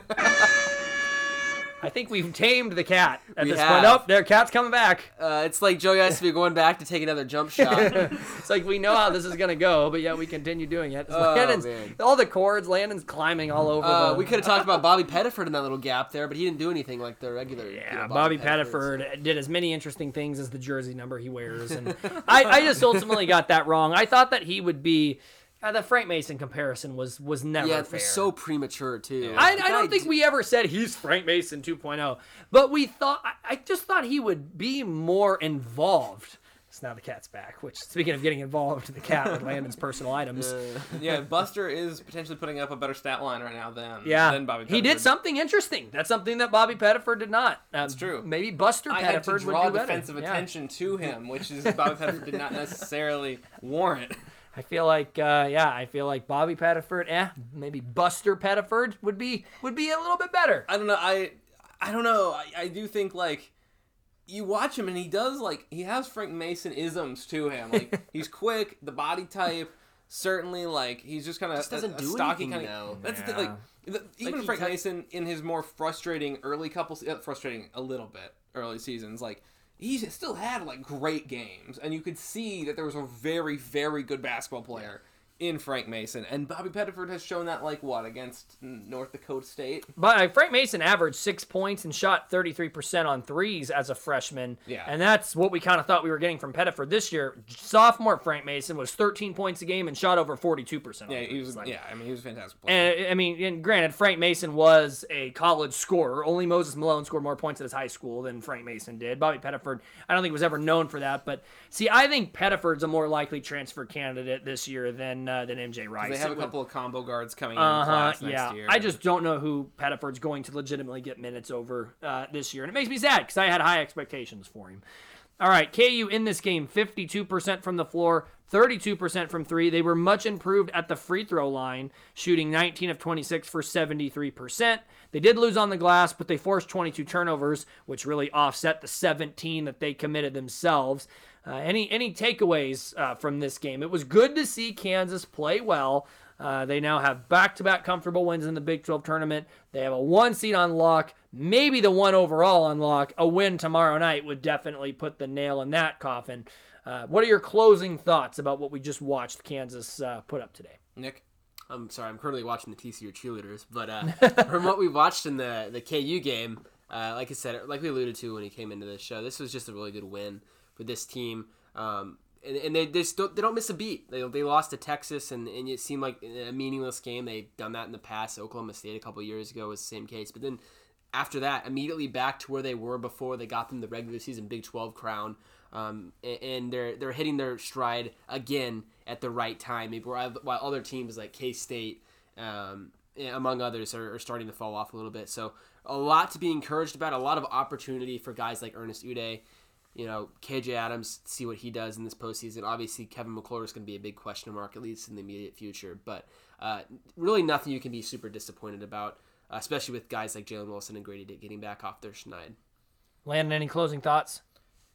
I think we've tamed the cat at We this have. point. Oh, their cat's coming back. Uh, it's like Joe be going back to take another jump shot. (laughs) It's like we know how this is gonna go, but yet we continue doing it. Oh, all the cords, Landon's climbing all over. Uh, the, we could have talked about Bobby Pettiford in that little gap there, but he didn't do anything like the regular. you Yeah, know, Bobby Pettiford's. Pettiford did as many interesting things as the jersey number he wears, and I, I just (laughs) ultimately got that wrong. I thought that he would be. Uh, the Frank Mason comparison was was never Yeah, it fair. was so premature too. I, I don't think we ever said he's Frank Mason 2.0, but we thought I, I just thought he would be more involved. So now the cat's back. Which, speaking of getting involved, the cat with Landon's personal (laughs) items. yeah, Buster is potentially putting up a better stat line right now than yeah, than Bobby. he did something interesting. That's something that Bobby Pettiford did not. That's true. Maybe Buster I had to Pettiford draw would do better. defensive Yeah. attention to him, which is Bobby Pettiford did not (laughs) necessarily warrant. I feel like, uh, yeah, I feel like Bobby Pettiford, eh, maybe Buster Pettiford would be would be a little bit better. I don't know. I I don't know. I, I do think like you watch him and he does like he has Frank Mason isms to him. Like (laughs) he's quick, the body type. Certainly, like he's just kind of Just doesn't a, a do stocky anything, kind of. though. That's Yeah. thing, like the, even he Frank cut- Mason in his more frustrating early couple, uh, frustrating a little bit early seasons, like he still had like great games, and you could see that there was a very very good basketball player in Frank Mason, and Bobby Pettiford has shown that like what against North Dakota State. But uh, Frank Mason averaged six points and shot 33% on threes as a freshman. Yeah. And that's what we kind of thought we were getting from Pettiford this year. Sophomore Frank Mason was 13 points a game and shot over 42%. Yeah, he was. Like, yeah, I mean, he was a fantastic player. And I mean, and granted, Frank Mason was a college scorer. Only Moses Malone scored more points at his high school than Frank Mason did. Bobby Pettiford, I don't think was ever known for that. But see, I think Pettiford's a more likely transfer candidate this year than uh, than MJ Rice. they have a would- couple of combo guards coming in uh-huh, class next yeah. year. I just don't know who Pettiford's going to legitimately get minutes over uh, this year, and it makes me sad because I had high expectations for him. All right, KU in this game, 52% from the floor, 32% from three. They were much improved at the free throw line, shooting 19 of 26 for 73%. They did lose on the glass, but they forced 22 turnovers, which really offset the 17 that they committed themselves. Uh, any any takeaways uh, from this game? It was good to see Kansas play well. Uh, they now have back-to-back comfortable wins in the Big 12 tournament. They have a one seed on lock, maybe the one overall on lock. A win tomorrow night would definitely put the nail in that coffin. Uh, what are your closing thoughts about what we just watched Kansas uh, put up today? Nick. I'm sorry, I'm currently watching the TCU cheerleaders, but uh, (laughs) from what we watched in the the KU game, uh, like I said, like we alluded to when he came into the show, this was just a really good win for this team. Um, and, and they, they, don't, they don't miss a beat. They, they lost to Texas, and, and it seemed like a meaningless game. They've done that in the past. Oklahoma State a couple years ago was the same case. But then after that, immediately back to where they were before they got them the regular season Big 12 crown. Um, and they're they're hitting their stride again at the right time. Maybe while other teams like K State, um, among others, are, are, starting to fall off a little bit. So a lot to be encouraged about. A lot of opportunity for guys like Ernest Udeh. You know, KJ Adams, see what he does in this postseason. Obviously, Kevin McCullar is going to be a big question mark, at least in the immediate future. But uh, really, nothing you can be super disappointed about, especially with guys like Jalen Wilson and Grady Dick getting back off their schneid. Landon, any closing thoughts?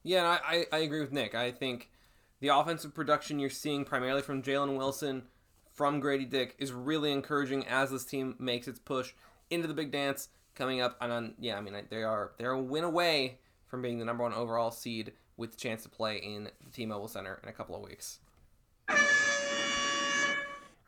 Yeah, I, I agree with Nick. I think the offensive production you're seeing primarily from Jalen Wilson, from Grady Dick, is really encouraging as this team makes its push into the big dance coming up. And on, yeah, I mean they are they're a win away from being the number one overall seed with chance to play in the T-Mobile Center in a couple of weeks. All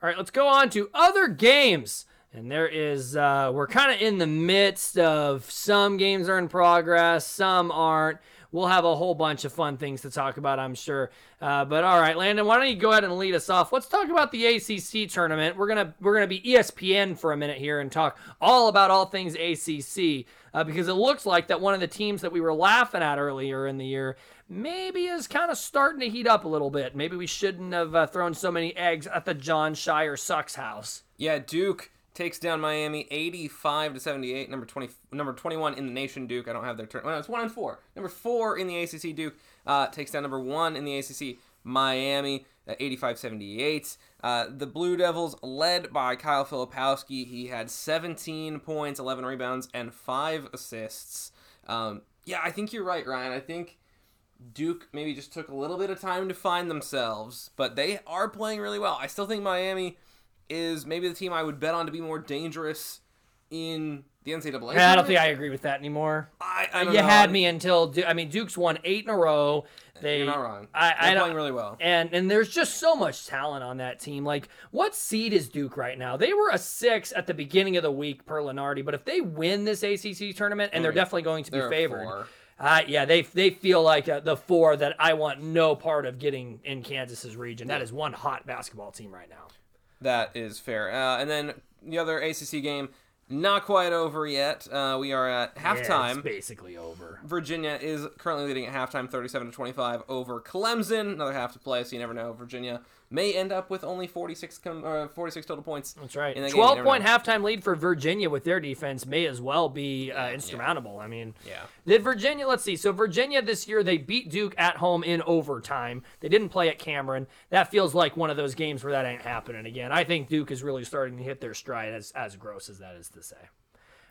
right, let's go on to other games. And there is, uh, we're kind of in the midst of some games are in progress, some aren't. We'll have a whole bunch of fun things to talk about, I'm sure. Uh, but all right, Landon, why don't you go ahead and lead us off? Let's talk about the ACC tournament. We're gonna we're gonna be ESPN for a minute here and talk all about all things ACC uh, because it looks like that one of the teams that we were laughing at earlier in the year maybe is kind of starting to heat up a little bit. Maybe we shouldn't have uh, thrown so many eggs at the Jon Scheyer sucks house. Yeah, Duke takes down Miami 85 to 78. Number 20, number 21 in the nation, Duke. I don't have their turn. Well, it's one and four. Number four in the ACC, Duke uh, takes down number one in the ACC, Miami. 85 78. Uh, the Blue Devils, led by Kyle Filipowski, he had 17 points, 11 rebounds, and 5 assists. Um, yeah, I think you're right, Ryan. I think Duke maybe just took a little bit of time to find themselves, but they are playing really well. I still think Miami is maybe the team I would bet on to be more dangerous in the NCAA. I don't think I agree with that anymore. I, I you know. had me until I mean Duke's won eight in a row. They, You're not wrong. I, They're playing really well. And and there's just so much talent on that team. Like, what seed is Duke right now? They were a six at the beginning of the week per Lunardi, but if they win this ACC tournament, and they're definitely going to be They're favored. Uh, yeah, they they feel like uh, the four that I want no part of getting in Kansas's region. That is one hot basketball team right now. That is fair. Uh, and then the other ACC game, not quite over yet. Uh, we are at Yeah, halftime. it's basically over. Virginia is currently leading at halftime, 37 to 25 over Clemson. Another half to play, so you never know. Virginia may end up with only 46 com- uh, 46 total points. That's right. in that game. 12 never point know. halftime lead for Virginia with their defense may as well be uh, insurmountable. I mean, Yeah. did Virginia, let's see. So, Virginia this year, they beat Duke at home in overtime. They didn't play at Cameron. That feels like one of those games where that ain't happening again. I think Duke is really starting to hit their stride, as, as gross as that is to say.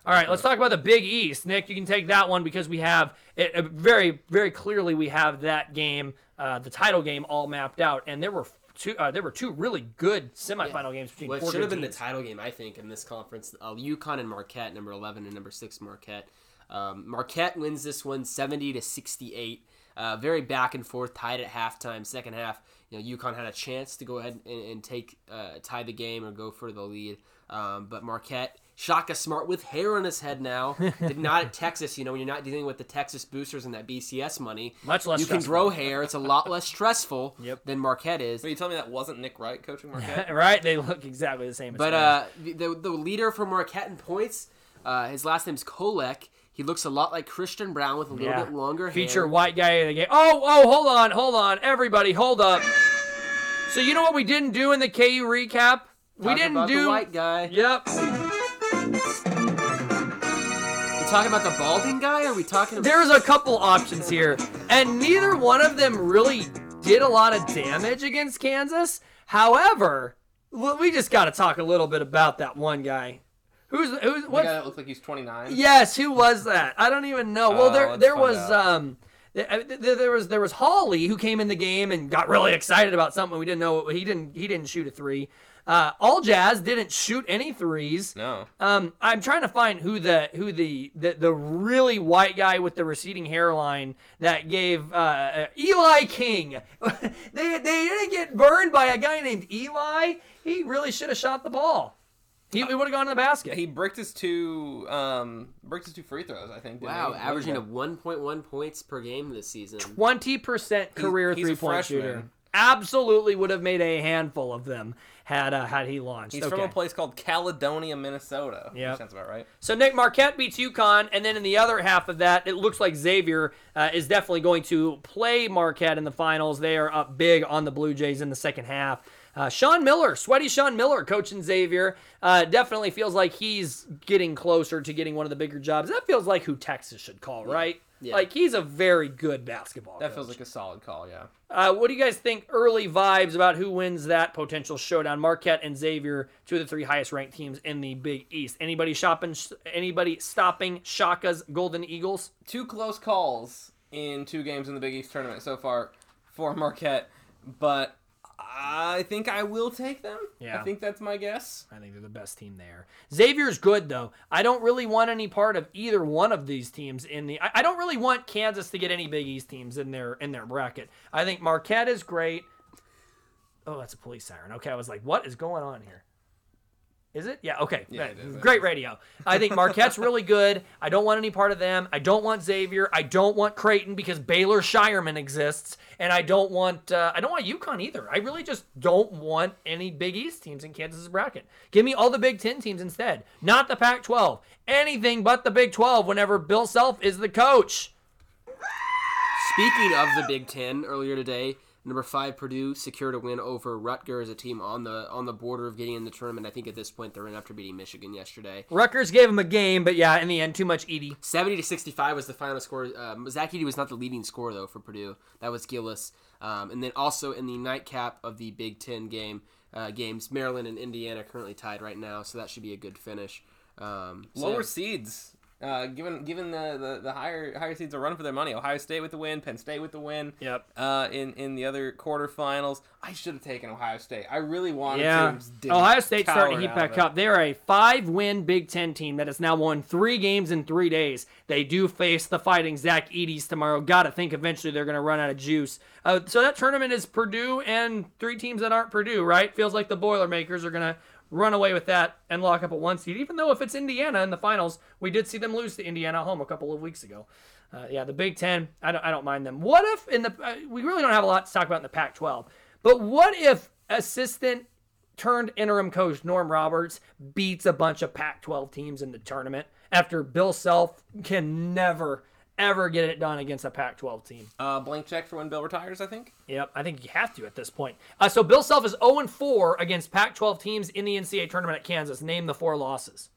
All right, let's talk about the Big East. Nick, you can take that one because we have it uh, very, very clearly. We have that game, uh, the title game, all mapped out, and there were two. Uh, there were two really good semifinal games between. What four should have been the title game, I think, in this conference. Uh, UConn and Marquette, number 11 and number 6 Marquette. Um, Marquette wins this one 70 to 68. Uh, very back and forth, tied at halftime. Second half, you know, UConn had a chance to go ahead and, and take uh, tie the game or go for the lead. Um, but Marquette, Shaka Smart with hair on his head now, (laughs) did not at Texas. You know, when you're not dealing with the Texas boosters and that BCS money, Much less You can grow hair. It's a lot less stressful (laughs) Yep. than Marquette is. But you tell me that wasn't Nick Wright coaching (laughs) Marquette? right? They look exactly the same. But them. uh, the, the the leader for Marquette in points, uh, his last name's Kolek. He looks a lot like Christian Braun with a little Yeah. bit longer hair. feature hair. white guy in the game. Oh, oh, hold on, hold on, everybody, hold up. So you know what we didn't do in the KU recap? we didn't about do. the white guy. Yep. Talking about the balding guy? Or are we talking about? There's a couple options here. and neither one of them really did a lot of damage against Kansas. However, we just got to talk a little bit about that one guy. Who's who's The what? guy that looks like he's 29. Yes, who was that? I don't even know. Well, Oh, there there was out. um uh, th- there was there was Hawley who came in the game and got really excited about something we didn't know. He didn't he didn't shoot a three. Uh, Aljaz didn't shoot any threes. No. Um, I'm trying to find who the who the the, the really white guy with the receding hairline that gave uh, uh, Eli King. (laughs) they they didn't get burned by a guy named Eli. He really should have shot the ball. He, he would have gone to the basket. He bricked his two um bricked his two free throws, I think. Wow, he? averaging Yeah. a 1.1 points per game this season. Twenty percent career he's a three point freshman. shooter. Absolutely would have made a handful of them had uh, had he launched. He's okay. from a place called Caledonia, Minnesota. Yeah, Sounds about right. So Nick Marquette beats UConn, and then in the other half of that, it looks like Xavier uh, is definitely going to play Marquette in the finals. They are up big on the Blue Jays in the second half. Uh, Sean Miller, sweaty Sean Miller, coaching Xavier, uh, definitely feels like he's getting closer to getting one of the bigger jobs. That feels like who Texas should call, right? Yeah. Like he's a very good basketball. That coach. feels like a solid call, yeah. Uh, what do you guys think? Early vibes about who wins that potential showdown? Marquette and Xavier, two of the three highest ranked teams in the Big East. Anybody shopping? Anybody stopping Shaka's Golden Eagles? Two close calls in two games in the Big East tournament so far for (laughs) Marquette, but I think I will take them. Yeah. I think that's my guess. I think they're the best team there. Xavier's good though. I don't really want any part of either one of these teams in the. I, I don't really want Kansas to get any Big East teams in their in their bracket. I think Marquette is great. Oh, that's a police siren. Okay, I was like, what is going on here? Is it? Yeah. Okay. Yeah, it is. Great radio. I think Marquette's (laughs) really good. I don't want any part of them. I don't want Xavier. I don't want Creighton because Baylor Scheierman exists, and I don't want uh, I don't want UConn either. I really just don't want any Big East teams in Kansas's bracket. Give me all the Big Ten teams instead, not the Pac-12. Anything but the Big 12. Whenever Bill Self is the coach. Speaking of the Big Ten, earlier today, number five Purdue secured a win over Rutgers, a team on the on the border of getting in the tournament. I think at this point they're in after beating Michigan yesterday. Rutgers gave them a game, but yeah, in the end, too much Edey. Seventy to sixty-five was the final score. Um, Zach Edey was not the leading scorer though for Purdue. That was Gillis. Um, and then also in the nightcap of the Big Ten game uh, games, Maryland and Indiana currently tied right now, so that should be a good finish. Um, so Lower yeah. seeds. Uh, given given the, the, the higher higher seeds are running for their money. Ohio State with the win, Penn State with the win. Yep. Uh, in in the other quarterfinals, I should have taken Ohio State. I really wanted Yeah, to. Ohio State's starting to heat back up. They're a five-win Big Ten team that has now won three games in three days. They do face the Fighting Zach Edey's tomorrow. Got to think eventually they're going to run out of juice. Uh, so that tournament is Purdue and three teams that aren't Purdue, right? Feels like the Boilermakers are going to run away with that and lock up a one seed. Even though if it's Indiana in the finals, we did see them lose to Indiana home a couple of weeks ago. Uh, yeah, the Big Ten, I don't, I don't mind them. What if in the uh, we really don't have a lot to talk about in the Pac-12, but what if assistant turned interim coach Norm Roberts beats a bunch of Pac-12 teams in the tournament after Bill Self can never ever get it done against a Pac-12 team. Uh, blank check for when Bill retires. I think. Yep, I think you have to at this point. Uh, so Bill Self is 0 4 against Pac-12 teams in the NCAA tournament at Kansas. Name the four losses.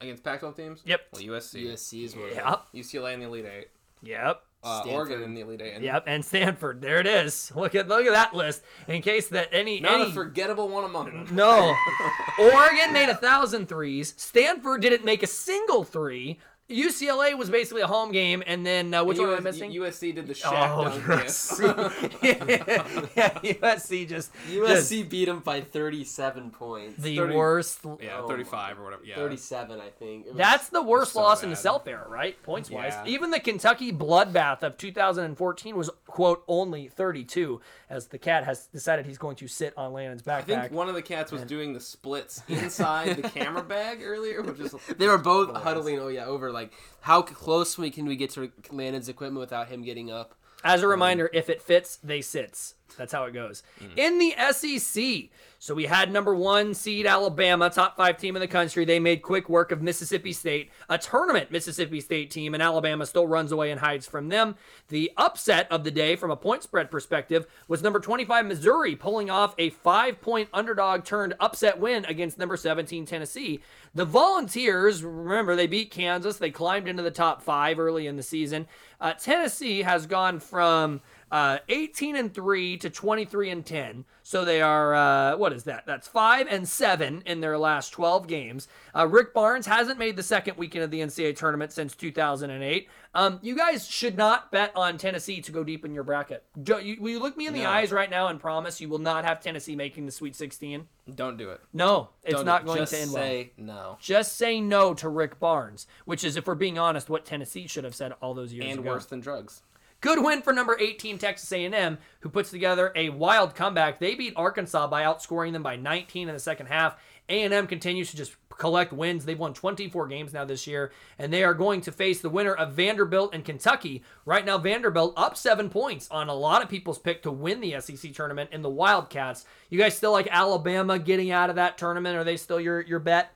Against Pac-12 teams. Yep. Well, USC, USC is one. Yep. UCLA in the Elite Eight, Yep. uh, Oregon in the Elite Eight. And Yep, and Stanford. There it is. (laughs) Look at look at that list. In case that any Not any a forgettable one among them. No. (laughs) Oregon made a thousand threes. Stanford didn't make a single three. UCLA was basically a home game, and then uh, which one am I missing? USC did the Shaq oh, dunk dance. (laughs) USC. yeah, USC (laughs) just USC beat them by 37 points. the 30 worst. yeah, Oh 35 or whatever. Yeah. 37, I think. Was- That's the worst so loss in the bad. self era, right? Points wise. Yeah. Even the Kentucky bloodbath of 2014 was quote only 32, as the cat has decided he's going to sit on Landon's backpack. I think one of the cats was doing the splits inside the camera bag earlier, which is (laughs) They were both hilarious. huddling. Oh yeah, over like how close we can we get to Landon's equipment without him getting up? As a um, reminder, if it fits, they sits. That's how it goes. In the SEC, so we had number one seed Alabama, top five team in the country. They made quick work of Mississippi State, a tournament Mississippi State team, and Alabama still runs away and hides from them. The upset of the day from a point spread perspective was number 25 Missouri pulling off a five point underdog turned upset win against number 17 Tennessee. The Volunteers, remember, they beat Kansas. They climbed into the top five early in the season. Uh, Tennessee has gone from uh, 18 and 3 to 23 and 10. So they are, uh, what is that? That's 5 and 7 in their last 12 games. Uh, Rick Barnes hasn't made the second weekend of the NCAA tournament since 2008. Um, you guys should not bet on Tennessee to go deep in your bracket. Jo- you, will you look me in the No. eyes right now and promise you will not have Tennessee making the Sweet 16? Don't do it. No, it's Don't not going to end well. Just say no. Just say no to Rick Barnes, which is, if we're being honest, what Tennessee should have said all those years And ago. And worse than drugs. Good win for number 18 Texas A&M, who puts together a wild comeback. They beat Arkansas by outscoring them by 19 in the second half. A&M continues to just collect wins. They've won 24 games now this year, and they are going to face the winner of Vanderbilt and Kentucky. Right now, Vanderbilt up seven points on a lot of people's pick to win the SEC tournament in the Wildcats. You guys still like Alabama getting out of that tournament? Are they still your your bet?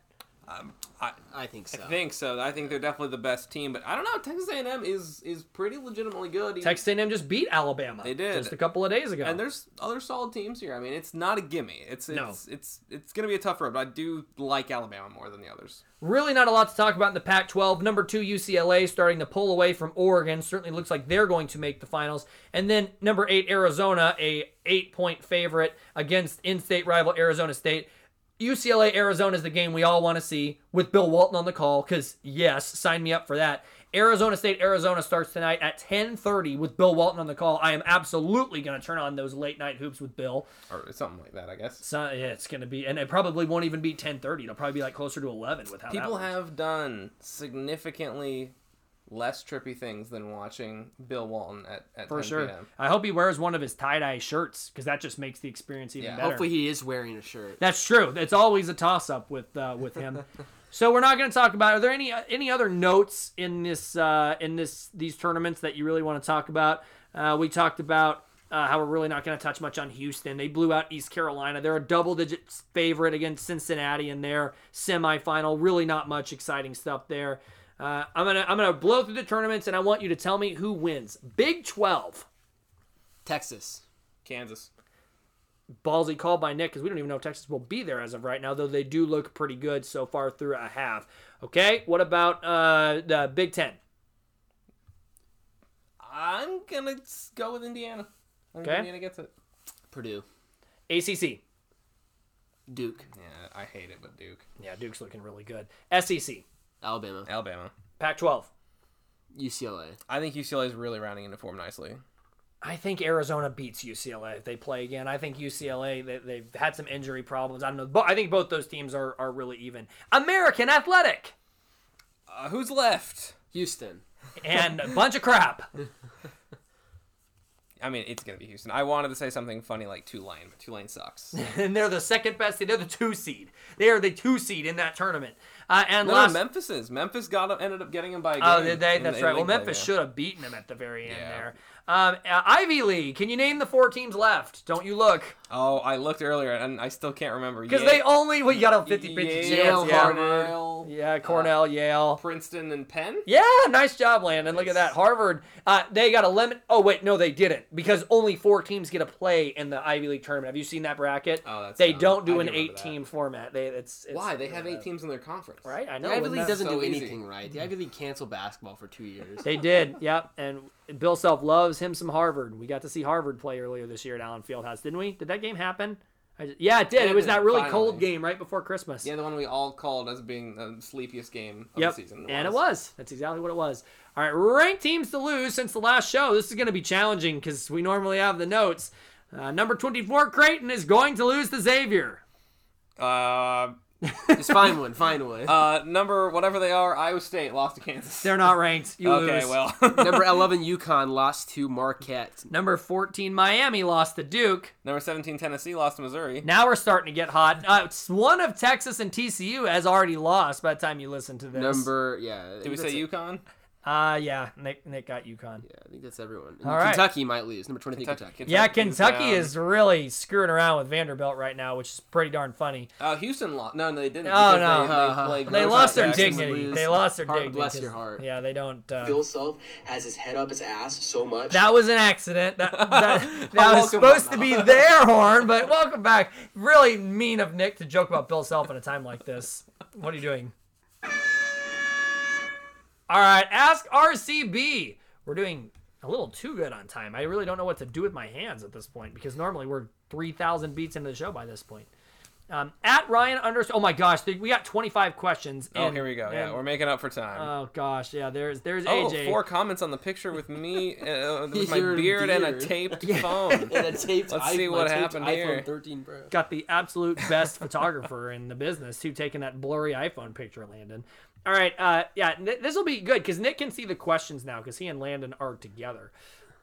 Um, I think so. I think so. I think they're definitely the best team, but I don't know. Texas A&M is is pretty legitimately good. Texas A&M just beat Alabama. They did. just a couple of days ago. and there's other solid teams here. I mean, it's not a gimme. It's it's No. it's it's gonna be a tough road, but I do like Alabama more than the others. Really, not a lot to talk about in the Pac 12. Number two, UCLA starting to pull away from Oregon. Certainly looks like they're going to make the finals. And then number eight, Arizona, a eight point favorite against in state rival Arizona State. UCLA Arizona is the game we all want to see with Bill Walton on the call because yes, sign me up for that. Arizona State Arizona starts tonight at 10:30 with Bill Walton on the call. I am absolutely going to turn on those late night hoops with Bill. Or something like that, I guess. So, yeah, it's going to be and it probably won't even be 10:30. It'll probably be like closer to 11 with how People works. have done significantly less trippy things than watching Bill Walton at, at For 10 sure. p.m. I hope he wears one of his tie dye shirts because that just makes the experience even Yeah, better. Hopefully he is wearing a shirt. That's true. It's always a toss up with uh, with him. (laughs) so we're not going to talk about. Are there any any other notes in this uh, in this these tournaments that you really want to talk about? Uh, we talked about. Uh, how we're really not going to touch much on Houston. They blew out East Carolina. They're a double-digit favorite against Cincinnati in their semifinal. Really, not much exciting stuff there. Uh, I'm gonna I'm gonna blow through the tournaments, and I want you to tell me who wins. Big Twelve. Texas. Kansas. ballsy call by Nick because we don't even know if Texas will be there as of right now, though they do look pretty good so far through a half. Okay, what about uh, the Big Ten? I'm gonna go with Indiana. I Okay. Indiana gets it. Purdue. ACC. Duke. Yeah, I hate it, but Duke. Yeah, Duke's looking really good. SEC. Alabama. Alabama. Pac-12. UCLA. I think UCLA is really rounding into form nicely. I think Arizona beats UCLA if they play again. I think UCLA they, they've had some injury problems. I don't know, but I think both those teams are, are really even. American Athletic Uh, who's left? Houston. and a bunch of crap. (laughs) I mean, it's gonna be Houston. I wanted to say something funny like Tulane, but Tulane sucks. (laughs) and they're the second best. They're the two seed. They are the two seed in that tournament. Uh, and no, last, no, Memphis is. Memphis got him, ended up getting him by a game. Oh, did they? That's in right. Well, play, Memphis yeah. should have beaten them at the very end Yeah. there. Um, uh, Ivy League. Can you name the four teams left? Don't you look? Oh, I looked earlier and I still can't remember. Because they only well, you got a 50 50 Yale, chance. Yeah. Harvard. Yeah, Cornell, Yale. Princeton, and Penn. Yeah, nice job, Landon. Look at that. Harvard, uh, they got a limit. Oh, wait, no, they didn't. Because only four teams get a play in the Ivy League tournament. Have you seen that bracket? Oh, that's they dumb. don't do I an do remember eight team format. They it's, it's Why? They have eight teams in their conference. Right? I know. The Ivy League doesn't so do easy. anything right. The Ivy League canceled basketball for two years. They did, yep. And Bill Self loves him some Harvard. We got to see Harvard play earlier this year at Allen Fieldhouse, didn't we? Did that game happen? Just- yeah, it did. Yeah, it was it that really finally. cold game right before Christmas. Yeah, the one we all called as being the sleepiest game of Yep. the season. and it was. That's exactly what it was. All right, ranked teams to lose since the last show. This is going to be challenging because we normally have the notes. Uh, number 24, Creighton, is going to lose to Xavier. Uh, Just find one. Find one. (laughs) uh, number whatever they are, Iowa State lost to Kansas. They're not ranked. You okay, lose. well, (laughs) Number (laughs) 11, UConn lost to Marquette. Number 14, Miami lost to Duke. number seventeen Tennessee lost to Missouri. Now we're starting to get hot. Uh, one of Texas and TCU has already lost by the time you listen to this. Number, yeah. Did we say UConn? Uh, yeah, Nick Nick got UConn. Yeah, I think that's everyone. All right. Kentucky might lose. Number 23, Kentucky- Kentucky. Yeah, Kentucky down. is really screwing around with Vanderbilt right now, which is pretty darn funny. Uh, Houston lost. No, no, they didn't. Oh, because no. They, Uh-huh. they, They lost their dignity. lose. They lost their Heart dignity. bless 'cause- your heart. Yeah, they don't. Uh, Bill Self has his head up his ass so much. that was an accident. That (laughs) that, that was supposed to be their horn, but welcome back. Really mean of Nick to joke about Bill Self at a time like this. What are you doing? All right, ask RCB. We're doing a little too good on time. I really don't know what to do with my hands at this point because normally we're 3,000 beats into the show by this point. Um, at Ryan underscore. Oh my gosh, we got 25 questions. Oh, and- here we go. Yeah, we're making up for time. Oh gosh, yeah. There's there's oh, AJ. four comments on the picture with me, uh, (laughs) with my Your beard, and a beard. taped phone. (laughs) And a taped Let's iPhone- see what happened iPhone here. 13 Pro. got the absolute best (laughs) photographer in the business who taking that blurry iPhone picture, Landon. All right, uh, yeah, this will be good because Nick can see the questions now because he and Landon are together.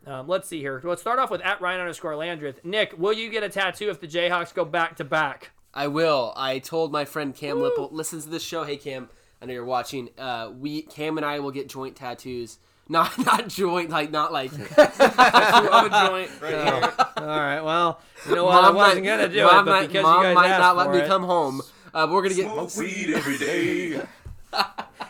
Um, let's see here. Let's start off with at Ryan underscore Landreth. Nick, will you get a tattoo if the Jayhawks go back to back? I will. I told my friend Cam Lipple, listens to this show. Hey Cam, I know you're watching. Uh, we Cam and I will get joint tattoos. (laughs) Not not joint like not like. (laughs) Tattoo (laughs) of a joint right here. All right, well, you know what? I wasn't gonna do mom it, but might, because mom you guys might asked not let for me come home. Uh, but we're gonna get. Smoke weed every day.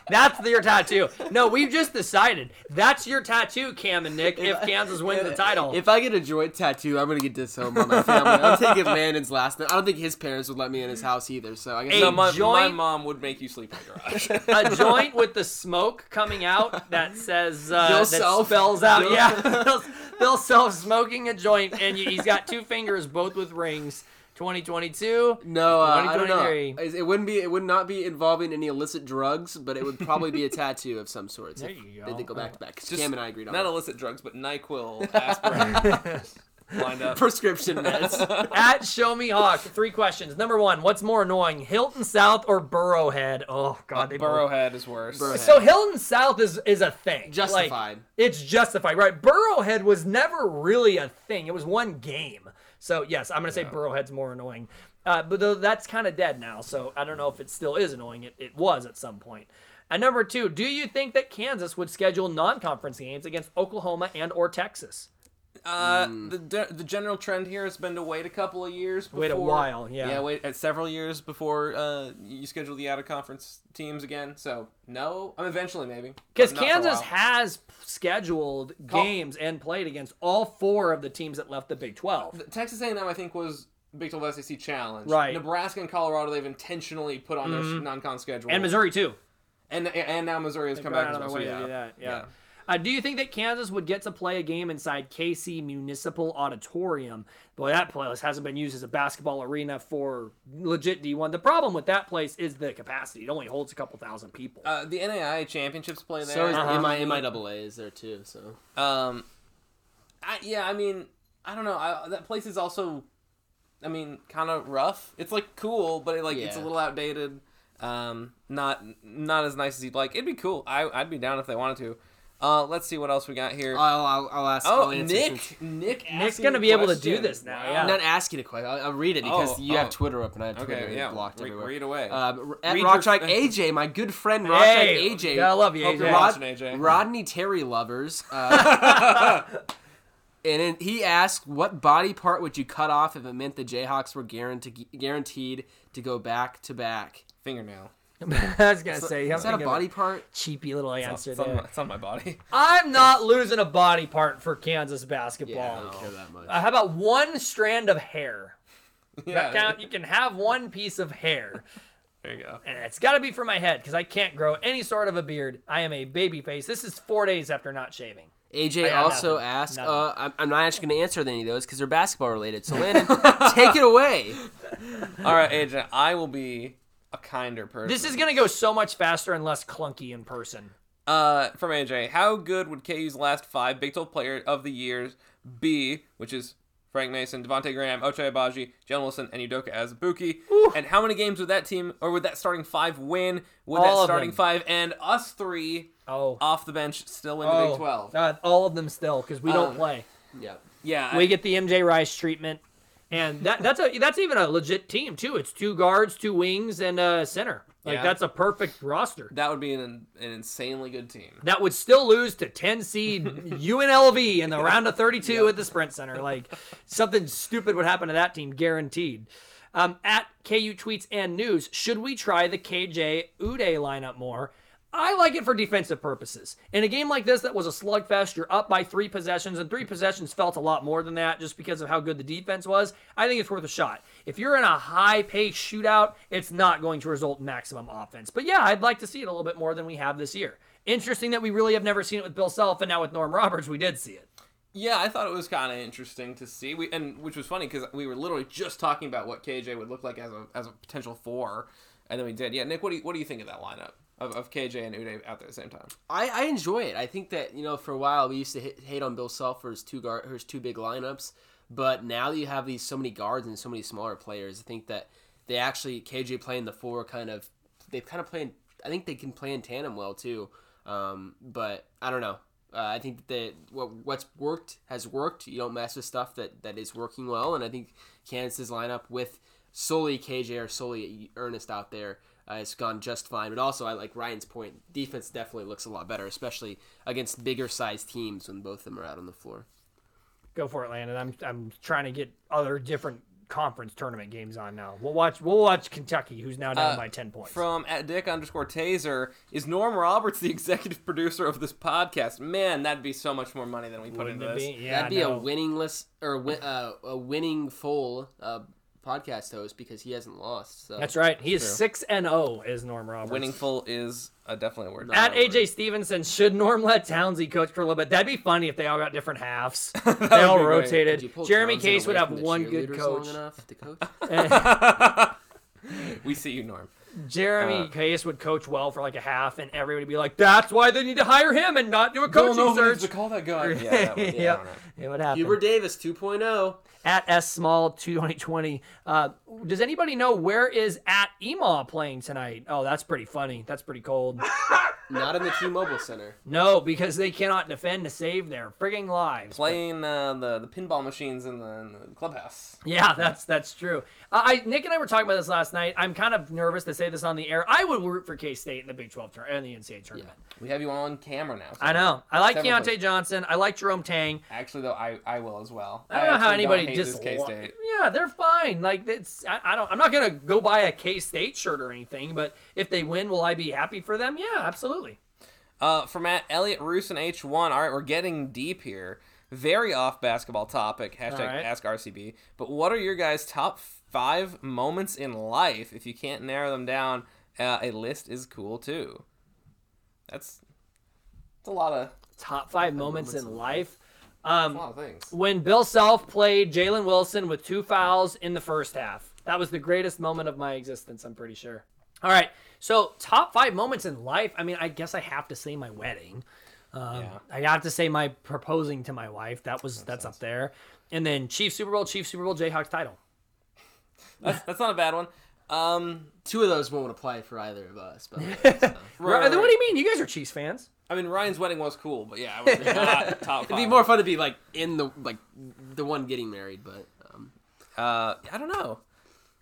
That's your tattoo. No, we've just decided that's your tattoo, Cam and Nick. If Kansas wins the title, If I get a joint tattoo, I'm gonna get disowned by my family. I'm taking Landon's last name. I don't think his parents would let me in his house either. So I guess Hey, No, my, my joint- mom would make you sleep in the garage. (laughs) a joint with the smoke coming out that says uh, that Self. spells out Bill- yeah (laughs) Bill Self smoking a joint and he's got two fingers both with rings 2022 No, uh, I don't know. It it wouldn't be. It would not be involving any illicit drugs, but it would probably be a (laughs) tattoo of some sort. There if you They go. did go back to back. Just Cam and I agreed on Not that. illicit drugs, but Nyquil, (laughs) aspirin, (laughs) lined up. prescription meds. at Show Me Hawk three questions number one what's more annoying Hilton South or Burrowhead oh god they both- Burrowhead is worse. Burrowhead. so Hilton South is is a thing Like, Justified. it's justified right Burrowhead was never really a thing it was one game so yes I'm gonna say Burrowhead's more annoying. Uh, but though that's kind of dead now so I don't know if it still is annoying. It, it was at some point. point. And number two do you think that Kansas would schedule non-conference games against Oklahoma and or Texas Uh, Hmm. the de- the general trend here has been to wait a couple of years. Before, Wait a while, yeah. Yeah, wait at several years before uh, you schedule the out of conference teams again. So no, I mean eventually maybe. Because but not for a Kansas has scheduled games and played against all four of the teams that left the Big 12. Texas A&M I think was Big 12 SEC challenge. Right. Mm-hmm. Nebraska and Colorado they've intentionally put on their non-con schedule. And Missouri, too. and and now Missouri has come back as well. their So way yeah. to do that. Yeah. Yeah. Uh, do you think that Kansas would get to play a game inside KC Municipal Auditorium? Boy, that place hasn't been used as a basketball arena for legit D1. The problem with that place is the capacity. It only holds a couple thousand people. Uh, the NAIA championships play there. So is Uh-huh. MI, MIAA is there too. So Um, I, yeah, I mean, I don't know. I, that place is also, I mean, kind of rough. It's like cool, but it, like it's a little outdated. Um, not not as nice as you'd like. It'd be cool. I, I'd be down if they wanted to. Uh, let's see what else we got here. I'll, I'll, I'll ask. oh, I'll Nick, since- Nick, Nick's gonna be able to do this now, Wow. yeah. I'm not asking a question. I'll, I'll read it because Oh, you oh. have Twitter up and I have Twitter Okay, yeah. blocked Re- everywhere. read away. Um, at Read your- AJ, my good friend Rockstrike Hey, AJ. yeah, I love you, Hope AJ. you're Rod- watching, AJ. Rodney Terry lovers. Uh, (laughs) and then he asked, "What body part would you cut off if it meant the Jayhawks were guaranteed guaranteed to go back to back?" Fingernail. (laughs) I was going to say, I'm Is that a thinking of body part? cheapy little answer It's on, there. my, it's on my body. (laughs) I'm not losing a body part for Kansas basketball. Yeah, I don't care that much. Uh, how about one strand of hair? (laughs) yeah. That count? You can have one piece of hair. There you go. And it's got to be for my head because I can't grow any sort of a beard. I am a baby face. This is four days after not shaving. AJ also nothing. asked, Nothing. uh, I'm, I'm not actually going to answer any of those because they're basketball related. So Landon, take it away. All right, AJ. I will be a kinder person. This is going to go so much faster and less clunky in person. Uh, from AJ, how good would KU's last five Big 12 player of the years be, which is Frank Mason, Devonte' Graham, Ochai Agbaji, Jalen Wilson, and Udoka Azubuike? And how many games would that team, or would that starting five win? Would All that starting them. five and us three Oh. off the bench still in the oh. Big 12? Uh, all of them still because we don't Um, play. Yeah. Yeah. We get the MJ Rice treatment. And that that's a that's even a legit team too. It's two guards, two wings, and a center. Like Yeah. that's a perfect roster. That would be an, an insanely good team. That would still lose to 10 seed (laughs) UNLV in the round of 32 at the Sprint Center. Like something stupid would happen to that team, guaranteed. Um, at KU tweets and news, should we try the KJ Udeh lineup more? I like it for defensive purposes. In a game like this that was a slugfest, you're up by three possessions, and three possessions felt a lot more than that just because of how good the defense was. I think it's worth a shot. If you're in a high paced shootout, it's not going to result in maximum offense. But yeah, I'd like to see it a little bit more than we have this year. Interesting that we really have never seen it with Bill Self, and now with Norm Roberts, we did see it. Yeah, I thought it was kind of interesting to see. We and which was funny because we were literally just talking about what KJ would look like as a as a potential four, and then we did. Yeah, Nick, what do you what do you think of that lineup of, of KJ and Udeh out there at the same time? I, I enjoy it. I think that you know for a while we used to hit, hate on Bill Self for his two guard his two big lineups, but now that you have these so many guards and so many smaller players, I think that they actually KJ playing the four kind of they've kind of play. In, I think they can play in tandem well too. Um, but I don't know. Uh, I think that what what's worked has worked. You don't mess with stuff that, that is working well, and I think Kansas's lineup with solely KJ or solely Ernest out there uh, has gone just fine. But also, I like Ryan's point. Defense definitely looks a lot better, especially against bigger sized teams when both of them are out on the floor. Go for it, Landon. I'm I'm trying to get other different conference tournament games on now. We'll watch we'll watch Kentucky, who's now down Uh, by ten points. From at Dick underscore Taser, is Norm Roberts the (laughs) executive producer of this podcast? Man, that'd be so much more money than we put Wouldn't into this. be? Yeah, That'd be no. a winningless or win, uh, a winning full uh, podcast host because he hasn't lost. So. That's right. He is six and zero. Is Norm Roberts winningful is uh, definitely a word. At AJ Stevenson, should Norm let Townsy coach for a little bit? That'd be funny if they all got different halves. (laughs) they all would be great. Could you rotated. Jeremy Townsend Case would have one good coach. Enough to coach? (laughs) we see you, Norm. Jeremy Case would coach well for like a half, and everybody would be like, "That's why they need to hire him and not do a coaching search." call that guy. (laughs) Yeah, that would, yeah, I yep, don't it would happen. Hubert Davis oh. 2.0. at S Small 2020. Uh, does anybody know where is at Emaw playing tonight? Oh, that's pretty funny. That's pretty cold. (laughs) Not in the T-Mobile Center. no, because they cannot defend to save their frigging lives. Playing uh, the the pinball machines in the, in the clubhouse. Yeah, that's that's true. Uh, I Nick and I were talking about this last night. I'm kind of nervous to say this on the air. I would root for K State in the Big 12 tour and the NCAA tournament. We have you on camera now. so- I know. I like Keontae places. Johnson. I like Jerome Tang. Actually, though, I, I will as well. I don't know how anybody just K-State. Yeah, they're fine. Like it's I, I don't I'm not gonna go buy a K State shirt or anything, but if they win, will I be happy for them? Yeah, absolutely. Uh, from at Elliot Roos and H1. All right, we're getting deep here. Very off basketball topic. Hashtag right. Ask RCB. But what are your guys' top five moments in life? If you can't narrow them down, uh, a list is cool too. That's that's a lot of Top five moments in life. Um, a lot of things. when Bill Self played Jalen Wilson with two fouls in the first half. That was the greatest moment of my existence, I'm pretty sure. All right, so top five moments in life. I mean, I guess I have to say my wedding. Um, Yeah. I have to say my proposing to my wife. That was that's up there. And then Chief Super Bowl, Chief Super Bowl, Jayhawks title. That's, that's not a bad one. Um, Two of those won't apply for either of us. But (laughs) Right, What do you mean? You guys are Chiefs fans. I mean, Ryan's wedding was cool, but yeah, it (laughs) was not top five. it'd be more fun to be like in the like the one getting married. But um, Uh, I don't know.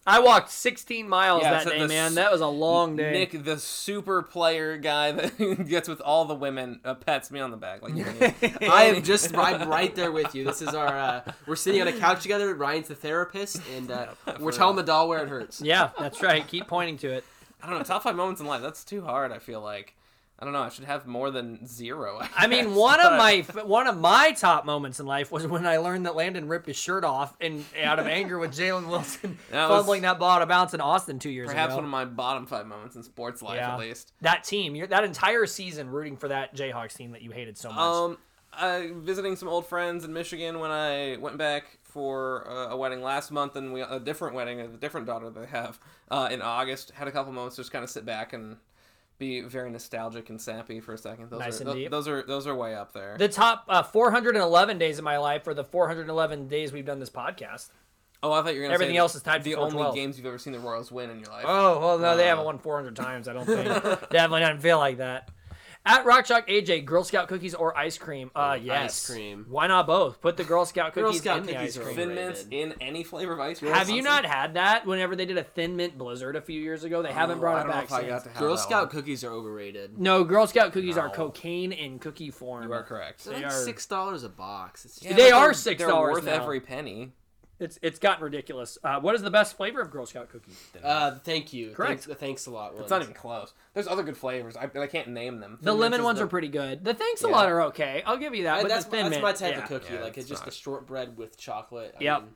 I walked 16 miles Yeah, that so day, the man. s- That was a long day. Nick, the super player guy that (laughs) gets with all the women, uh, pats me on the back. Like, (laughs) I am just right, right there with you. This is our uh, we're sitting on a couch together. Ryan's the therapist, and uh, we're telling the doll where it hurts. yeah, that's right. Keep pointing to it. I don't know. Top five moments in life. That's too hard. I feel like. I don't know. I should have more than zero. I mean, guess, one of my one of my top moments in life was when I learned that Landon ripped his shirt off and out of anger with Jalen Wilson (laughs) That fumbling that ball out of bounds in Austin two years perhaps ago. one of my bottom five moments in sports life, Yeah. at least. that team, you're, that entire season, rooting for that Jayhawks team that you hated so much. Um, I visiting some old friends in Michigan when I went back for uh, a wedding last month, and we a different wedding, a different daughter they have uh, in August. Had a couple moments just kind of sit back and be very nostalgic and sappy for a second. Those Nice are deep. those are those are way up there. the top uh, 411 days of my life are the 411 days we've done this podcast. oh, I thought you were gonna everything say else is tied the only games you've ever seen the Royals win in your life. Oh well, no, they Uh. haven't won 400 times. I don't think. (laughs) Definitely doesn't feel like that. At Rock Chalk AJ, Girl Scout cookies or ice cream? Uh, yes. Ice cream. Why not both? Put the Girl Scout Girl cookies Scout in the cookies ice are cream. Thin mints in any flavor of ice cream. Have you not had that whenever they did a Thin Mint Blizzard a few years ago? They haven't brought Oh, I it don't know back if I since. got to have Girl that Scout one. cookies are overrated. No, Girl Scout cookies are No. cocaine in cookie form. You are correct. They're They like are- six dollars a box. It's just, Yeah, They are they're- $6 They're worth now. every penny. It's it's gotten ridiculous. Uh, what is the best flavor of Girl Scout cookies? Uh, thank you. Correct. Thanks, the thanks a lot. It's not even close. There's other good flavors. I, I can't name them. The Thin lemon ones the- are pretty good. The thanks a lot are okay. I'll give you that. I, but that's the thin that's mint, my type yeah. of cookie. Yeah, like it's it's just not. a shortbread with chocolate. I Yep. mean,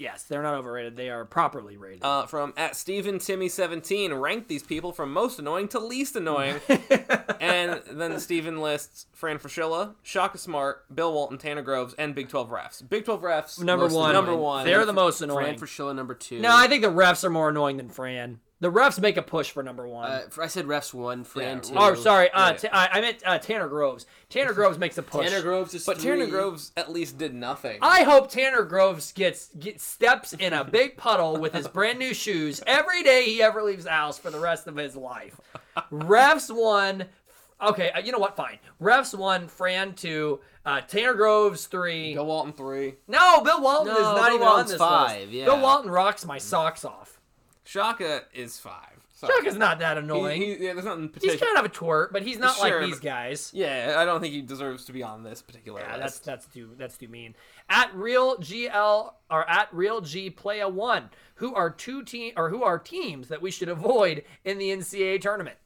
Yes, they're not overrated. They are properly rated. Uh, from at Stephen Timmy seventeen, rank these people from most annoying to least annoying, (laughs) and then Stephen lists Fran Fraschilla, Shaka Smart, Bill Walton, Tanner Groves, and Big Twelve refs. Big Twelve refs number one. Number one. They're the most annoying. Fran annoying. Fraschilla number two. No, I think the refs are more annoying than Fran. The refs make a push for number one. Uh, I said refs one, Fran Yeah, two. oh, sorry. Uh, right. t- I, I meant uh, Tanner Groves. Tanner Groves makes a push. Tanner Groves is But three. Tanner Groves at least did nothing. I hope Tanner Groves gets, gets steps in a big puddle with his brand new shoes every day he ever leaves the house for the rest of his life. Refs one. Okay, uh, you know what? Fine. Refs one. Fran two. Uh, Tanner Groves three. Bill Walton three. No, Bill Walton No, is not Bill even Walton's on this five, list. yeah. Bill Walton rocks my socks off. Shaka is five. Sorry. Chuck is not that annoying. he, yeah, there's nothing he's kind of a twerp, but he's not Sure, like these guys. Yeah, I don't think he deserves to be on this particular Yeah, list. that's that's too that's too mean. At real GL or at real G play a one. Who are two team or who are teams that we should avoid in the NCAA tournament?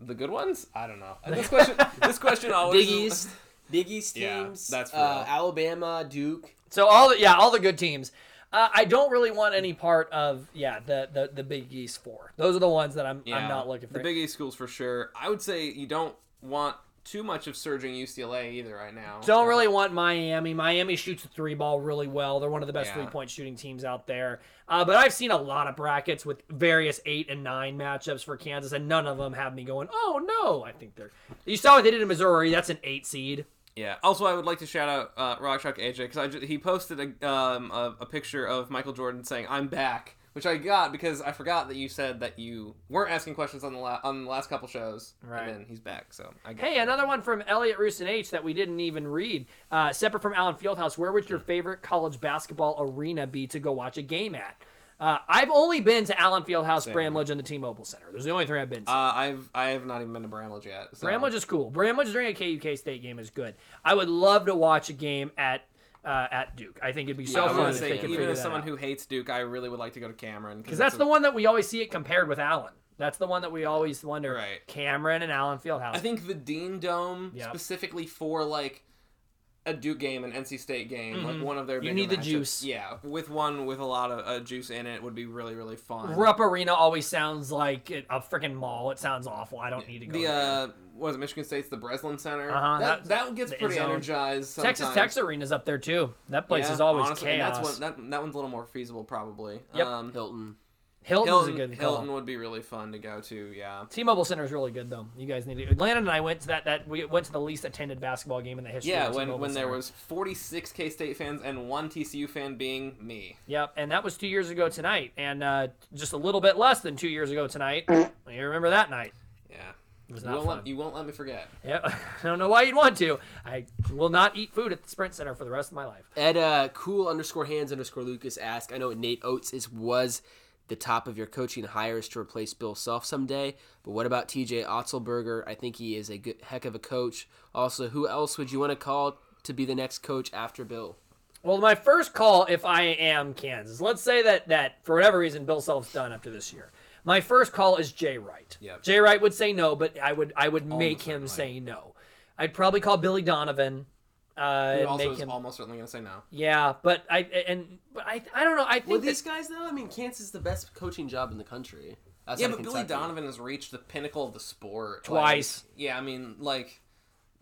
the good ones. I don't know. (laughs) This question. this question always. Big East. Big East Yeah, teams. that's uh. Alabama, Duke. So all the yeah all the good teams. Uh, I don't really want any part of yeah the, the the Big East four. Those are the ones that I'm I'm not looking for. The Big East schools for sure. I would say you don't want too much of surging UCLA either right now. Don't really want Miami. Miami shoots the three ball really well. They're one of the best Yeah. three point shooting teams out there. Uh, but I've seen a lot of brackets with various eight and nine matchups for Kansas, and none of them have me going, "Oh no!" I think they're. You saw what they did in Missouri. That's an eight seed. Yeah. Also, I would like to shout out uh, Rock Chalk AJ because he posted a, um, a a picture of Michael Jordan saying "I'm back," which I got because I forgot that you said that you weren't asking questions on the la- on the last couple shows. Right. And then he's back, so I got Hey, another one from Elliot Rooston H that we didn't even read. Uh, separate from Allen Fieldhouse, where would your favorite college basketball arena be to go watch a game at? Uh, I've only been to Allen Fieldhouse, Bramlage, and the T-Mobile Center. Those are the only three I've been to. Uh, I've I have not even been to Bramlage yet. So. Bramlage is cool. Bramlage during a KUK State game is good. I would love to watch a game at uh, at Duke. I think it'd be so I fun if say, even as someone out. who hates Duke, I really would like to go to Cameron Because that's the one that we always see it compared with Allen. That's the one that we always wonder. Right. Cameron and Allen Fieldhouse. I think the Dean Dome Yep. specifically for like a Duke game, an NC State game, like one of their. Mm-hmm. You need the matchups. juice. Yeah, with one with a lot of uh, juice in it would be really really fun. Rupp Arena always sounds like it- a freaking mall. It sounds awful. I don't need to go. the there. uh, what is it? Michigan State's the Breslin Center. Uh-huh, That, that- that, gets pretty zone. energized. Texas sometimes. Tech's arena's up there too. That place Yeah, is always honestly, chaos. That's one, that, that one's a little more feasible, probably. Yep. Um, Hilton. Hilton's Hilton, a good call. Hilton would be really fun to go to. Yeah. T-Mobile Center is really good though. You guys need to. Landon and I went to that. That we went to the least attended basketball game in the history. Yeah, of when T-Mobile when there was 46 K State fans and one TCU fan being me. Yep, and that was two years ago tonight, and uh, just a little bit less than two years ago tonight. you remember that night? Yeah. It was You not won't, fun. let, you won't let me forget. Yeah, (laughs) I don't know why you'd want to. I will not eat food at the Sprint Center for the rest of my life. Ed uh, cool underscore hands underscore Lucas ask. I know Nate Oats is was the top of your coaching hires to replace Bill Self someday, but what about TJ Otzelberger? I think he is a good heck of a coach. Also, who else would you want to call to be the next coach after Bill? Well, my first call, if I am Kansas, let's say that that for whatever reason Bill Self's done after this year. My first call is Jay Wright. Yep. Jay Wright would say no, but I would I would make him certainly. say no. I'd probably call Billy Donovan. Uh, Who also make is him. almost certainly going to say no. Yeah, but I and but I I don't know. I Well, think these that- guys though, I mean, Kansas is the best coaching job in the country. Yeah, of but Billy Donovan has reached the pinnacle of the sport Twice. Like, yeah, I mean, like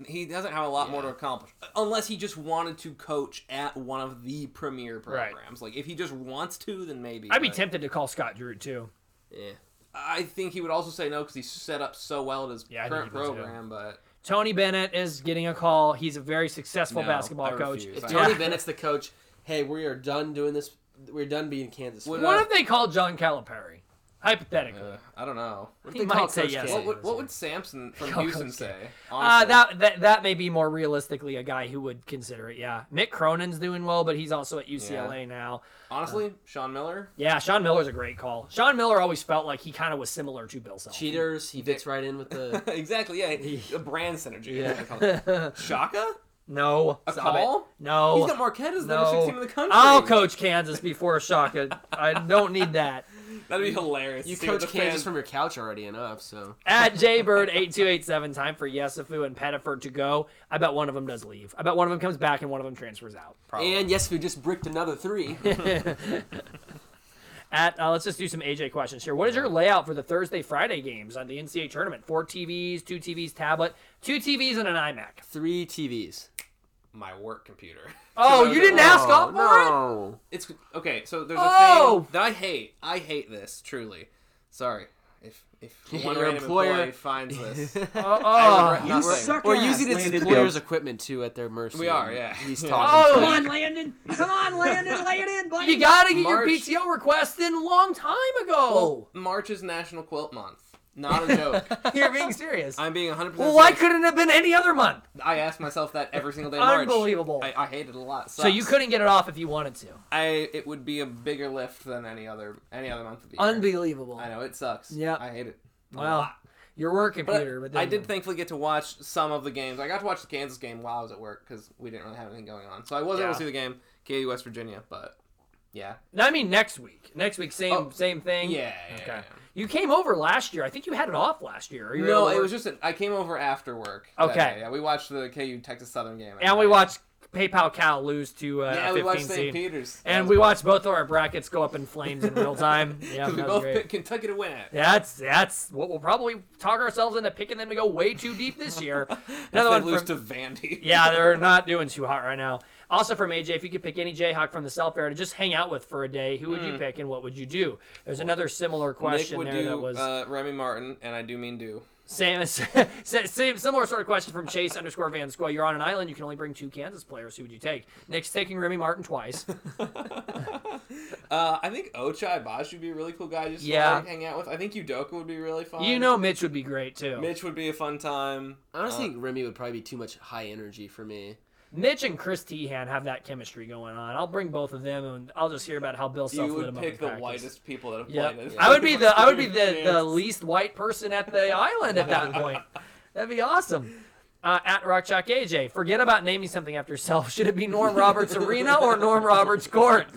he doesn't have a lot more to accomplish unless he just wanted to coach at one of the premier Right. programs. Like if he just wants to, then maybe. I'd be tempted to call Scott Drew too. Yeah. I think he would also say no because he's set up so well at his Yeah, current he too. program. But Tony Bennett is getting a call. He's a very successful No, basketball I coach. refuse. If I- Tony Yeah. Bennett's the coach, hey, we are done doing this. We're done being Kansas. Fans. What if they called John Calipari? Hypothetically. Uh, I don't know. What He might say Coach yes. K? What would, what would Sampson (laughs) from Coach Houston K. say? Uh, that, that that may be more realistically a guy who would consider it. Yeah, Mick Cronin's doing well, but he's also at UCLA now. Honestly, Sean Miller. Yeah, Sean Miller's a great call. Sean Miller always felt like he kind of was similar to Bill Self. Cheaters. He fits right in with the. (laughs) exactly. Yeah, a (laughs) brand synergy. Yeah. Shaka. No, A stop it. call? No, He's got Marquette as the number six no. team in the country. I'll coach Kansas before Shaka. I don't need that. That'd be hilarious. You to see what coach the Kansas fans- from your couch already enough, so. At (laughs) JBird8287, time for Yesufu and Pettiford to go. I bet one of them does leave. I bet one of them comes back and one of them transfers out. And yes, we just bricked another three. (laughs) (laughs) At uh, let's just do some AJ questions here. What is your layout for the Thursday Friday games on the NCAA tournament? Four TVs, two TVs, tablet, two TVs, and an iMac. three TVs. My work computer. (laughs) Oh, you didn't ask off oh, for it? It's okay. So there's a Oh! thing that I hate. I hate this truly. Sorry if if (laughs) one Your random employer- employee finds this. Oh, (laughs) I oh. regret uh, uh. You nothing. suck We're ass, using its Landon employer's equipment too at their mercy. We are, yeah. He's Oh. talking. Come on, Landon. Come on, Landon. Lay it in, buddy. you gotta get March- your PTO request in a long time ago. March is National Quilt Month. Not a joke. (laughs) You're being serious. I'm being 100. percent well, why couldn't it have been any other month? I ask myself that every single day. in March. Unbelievable. I, I hate it a lot. So you couldn't get it off if you wanted to. I it would be a bigger lift than any other any other month of the year. Unbelievable. I know it sucks. Yeah. I hate it. a Well, lot. your work But computer, but, I then- did thankfully get to watch some of the games. I got to watch the Kansas game while I was at work because we didn't really have anything going on. So I was able to see the game, KU West Virginia. But yeah, No, I mean next week. Next week, same Oh, same thing. yeah, yeah, Okay. yeah. You came over last year. I think you had it off last year. No, it was just I came over after work. Okay. Yeah, we watched the KU Texas Southern game. And we watched PayPal Cal lose to uh, Yeah, we watched. St. Peter's. And we fun. watched both of our brackets go up in flames in real time. (laughs) Yeah, we both great. picked Kentucky to win it. That's that's what we'll probably talk ourselves into picking them to go way too deep this year. (laughs) Another one lose from, to Vandy. yeah, they're (laughs) not doing too hot right now. Also from AJ, if you could pick any Jayhawk from the Self Fair to just hang out with for a day, who would you pick and what would you do? There's another similar Hmm. Nick question would there do that was uh, Remy Martin, and I do mean do. same, (laughs) same similar sort of question from Chase underscore Van Square. You're on an island, you can only bring two Kansas players. Who would you take? Nick's taking Remy Martin twice. (laughs) Uh, I think Ochai Bosch would be a really cool guy just Yeah. to like, hang out with. I think Udoka would be really fun. You know Mitch would be great too. Mitch would be a fun time. I honestly think Remy would probably be too much high energy for me. Mitch and Chris Teahan have that chemistry going on. I'll bring both of them, and I'll just hear about how Bill Self You would pick the practice. whitest people that have Yep. played. I would be the I would be the, (laughs) the least white person at the island at that point. That'd be awesome. Uh, at Rockchalk AJ, forget about naming something after yourself. Should it be Norm Roberts Arena or Norm Roberts Court?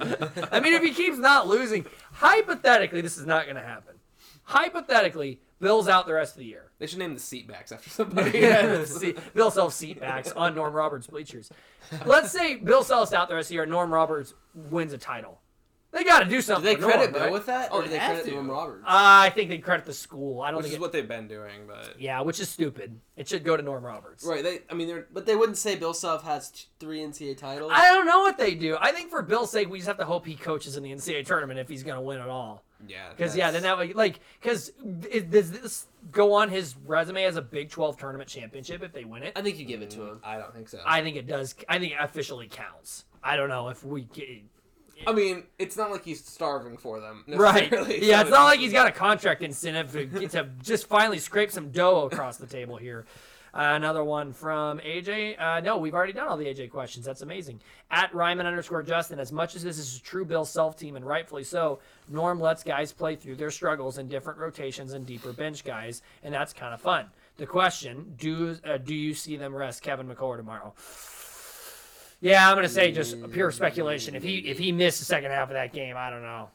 I mean, if he keeps not losing, hypothetically, this is not going to happen. Hypothetically, Bill's out the rest of the year. They should name the seat backs after (laughs) somebody. See, Bill sells seat backs on Norm Roberts bleachers. Let's say Bill sells out the rest of the year. Norm Roberts wins a title. They got to do Do something. they for Norm, credit Bill right? with that, Oh, or do they they credit to. Norm Roberts? Uh, I think they credit the school. I don't Which think. is it- what they've been doing, but yeah, which is stupid. It should go to Norm Roberts. right. They, I mean, they're but they wouldn't say Bill Self has three NCAA titles. I don't know what they do. I think for Bill's sake, we just have to hope he coaches in the NCAA tournament if he's going to win at all. Yeah. Because yeah, then that way, like, because does this go on his resume as a Big 12 tournament championship if they win it? I think you give it to mm. him. I don't think so. I think it does. I think it officially counts. I don't know if we. Get, I mean, it's not like he's starving for them. (laughs) Right. Yeah, so it's (laughs) not like he's got a contract incentive to, to just finally scrape some dough across the table here. Another one from AJ. Uh, no, we've already done all the AJ questions. That's amazing. At Ryman underscore Justin, as much as this is a true Bill self team, and rightfully so, Norm lets guys play through their struggles in different rotations and deeper bench guys, and that's kind of fun. The question: Do uh, do you see them rest Kevin McCullar tomorrow? Yeah, I'm gonna say just pure speculation. If he if he missed the second half of that game, I don't know.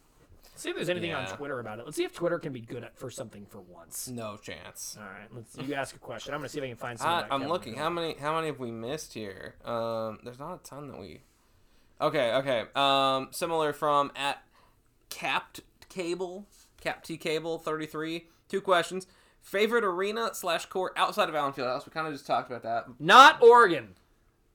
Let's see if there's anything on Twitter about it. Let's see if Twitter can be good at, for something for once. no chance. All right, let's. You ask a question. I'm gonna see if I can find something. I, Kevin looking. How many? How many have we missed here? Um, there's not a ton that we. Okay. Okay. Um, similar from at capped cable, cap T cable thirty three. Two questions. Favorite arena slash court outside of Allen Fieldhouse. We kind of just talked about that. Not Oregon.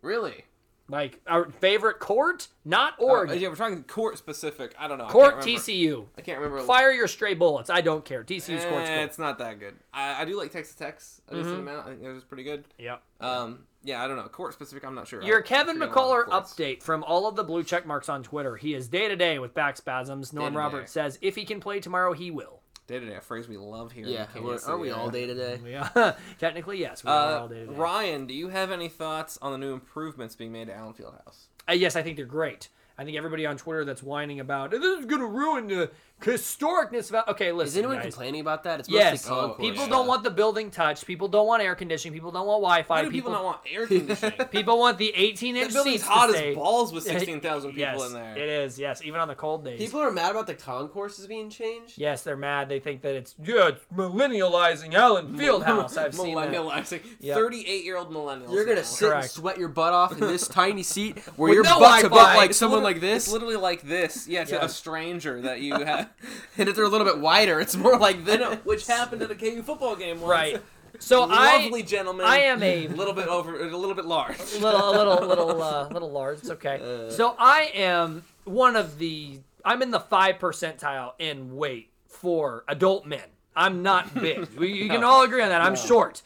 Really? Like our favorite court, not Uh, yeah, we're talking court specific. I don't know. Court can't. TCU. I can't remember. Fire your stray bullets. I don't care. TCU's Eh, court's it's not that good. I, I do like Texas Tech's a Mm-hmm. decent amount. I think it was pretty good. Yep. Um, yeah, I don't know. Court specific, I'm not sure. Your I Kevin forget a lot of McCullar update from all of the blue check marks on Twitter. He is day to day with back spasms. Norm Day-to-day. Roberts says if he can play tomorrow, he will. Day to day, a phrase we love here. in Yeah, Kansas we're- aren't we City, all yeah. day today? Yeah, (laughs) (laughs) technically yes. We are Uh, all day today. Ryan, do you have any thoughts on the new improvements being made to Allen Fieldhouse? Uh, yes, I think they're great. I think everybody on Twitter that's whining about this is going to ruin the historicness of. Okay, listen, Is anyone guys. complaining about that? It's Yes, mostly concourse. people yeah. don't want the building touched. People don't want air conditioning. People don't want Wi-Fi. Why do people, not want air conditioning? (laughs) People want the 18-inch building's seats hot to stay. as balls with (laughs) 16,000 people yes, in there. It is, yes, even on the cold days. People are mad about the concourses being changed. yes, they're mad. They think that it's yeah, it's millennializing Allen Fieldhouse. I've seen that. Millennializing. Yep. 38 year old millennials. You're gonna now. sit Correct. and sweat your butt off in this tiny seat where With your no butt's a bit like someone Liter- like this. It's literally like this. Yeah, to Yeah. a stranger that you (laughs) have. and if they're a little bit wider, it's more like this. know, which happened at a KU football game once. Right. (laughs) So I Lovely gentleman. I am a a (laughs) little bit over, a little bit large. little, a little, little, uh, little large. It's okay. so I am one of the. I'm in the five percentile in weight for adult men. I'm not big. We, you can all agree on that. I'm short.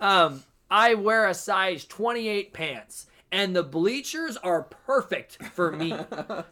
Um, I wear a size 28 pants. And the bleachers are perfect for me.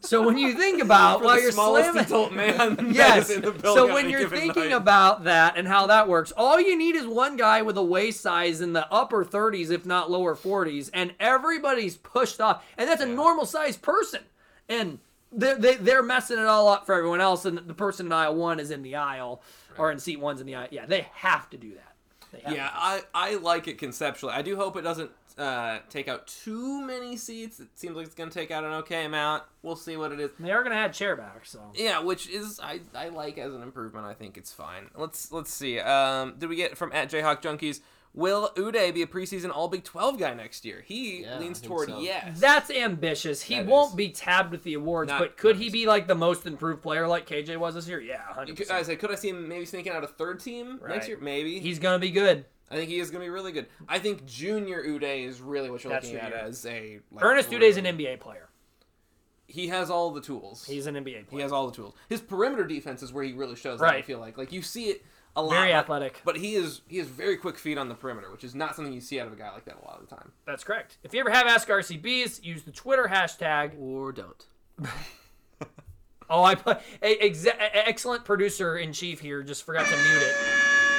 So when you think about while you're slamming, adult man (laughs) Yes. is in the building So when you're thinking night. about that and how that works, all you need is one guy with a waist size in the upper 30s, if not lower 40s, and everybody's pushed off. And that's a normal sized person. And they're, they, they're messing it all up for everyone else. And the person in aisle one is in the aisle, or in seat one's in the aisle. Yeah, they have to do that. Yeah, I, I like it conceptually. I do hope it doesn't uh, take out too many seats. It seems like it's going to take out an okay amount. We'll see what it is. They are going to add chair back, so. Yeah, which is I, I like as an improvement. I think it's fine. Let's let's see. Um, did we get from at Jayhawk Junkies? Will Udeh be a preseason All Big Twelve guy next year? He Yeah, leans toward so. yes. That's ambitious. He That won't is. be tabbed with the awards, Not- but could not he be like the most improved player like KJ was this year? Yeah, 100%. Could, I say, could I see him maybe sneaking out a third team Right. next year? Maybe. He's going to be good. I think he is going to be really good. I think Junior Udeh is really what you're That's looking at as a like, Ernest is an NBA player. He has all the tools. He's an NBA player. he has all the tools. His perimeter defense is where he really shows. That, I feel like like you see it a lot. Very athletic. But he is he has very quick feet on the perimeter, which is not something you see out of a guy like that a lot of the time. That's correct. If you ever have Ask RCBs, use the Twitter hashtag. Or don't. (laughs) Oh, I put a, excellent producer in chief here. Just forgot to mute it.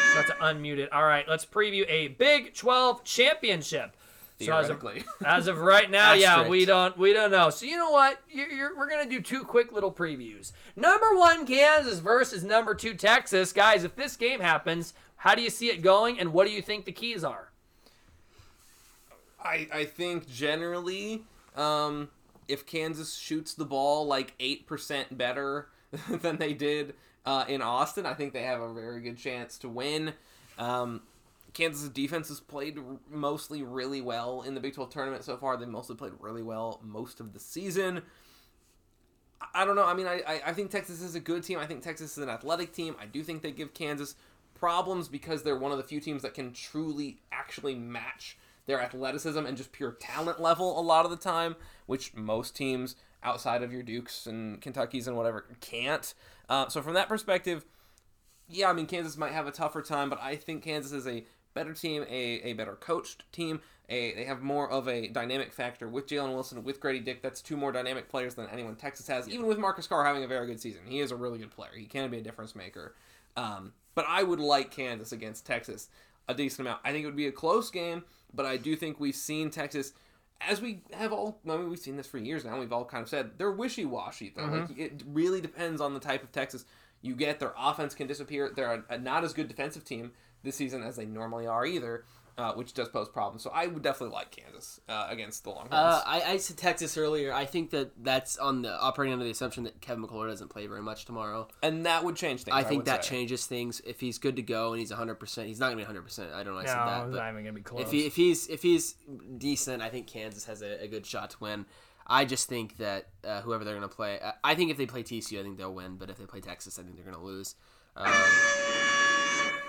Forgot to unmute it. All right, let's preview a Big 12 championship. So as of, (laughs) as of right now, yeah, we don't we don't know. So you know what? You're, you're, we're gonna do two quick little previews. Number one, Kansas versus number two, Texas. Guys, if this game happens, how do you see it going, and what do you think the keys are? I, I think generally, um, if Kansas shoots the ball like 8% better (laughs) than they did uh, in Austin, I think they have a very good chance to win. Um, Kansas' defense has played mostly really well in the Big 12 tournament so far. They've mostly played really well most of the season. I- don't know. I mean, I, I, I think Texas is a good team. I think Texas is an athletic team. I do think they give Kansas problems because they're one of the few teams that can truly actually match their athleticism and just pure talent level a lot of the time, which most teams outside of your Dukes and Kentuckies and whatever can't. Uh, so from that perspective, yeah, I mean Kansas might have a tougher time, but I think Kansas is a better team, a, a better coached team. A, they have more of a dynamic factor with Jalen Wilson, with Grady Dick. That's two more dynamic players than anyone Texas has. Even with Marcus Carr having a very good season, he is a really good player. He can be a difference maker. Um, but I would like Kansas against Texas a decent amount. I think it would be a close game, but I do think we've seen Texas as we have all, I mean, we've seen this for years now. We've all kind of said they're wishy-washy. Though, like mm-hmm. it really depends on the type of Texas you get. Their offense can disappear. They're a, a not as good defensive team this season as they normally are either, uh, which does pose problems. So I would definitely like Kansas uh, against the Longhorns. Uh, I, I said Texas earlier. I think that that's on the operating under the assumption that Kevin McCullar doesn't play very much tomorrow. and that would change things. I think would that say. changes things. If he's good to go and he's 100%, he's not going to be 100%. I don't know I said that. But even gonna be close. if, he, if he's if he's decent, I think Kansas has a, a good shot to win. I just think that uh, whoever they're going to play, uh, I think if they play TCU, I think they'll win. But if they play Texas, I think they're going to lose. Um,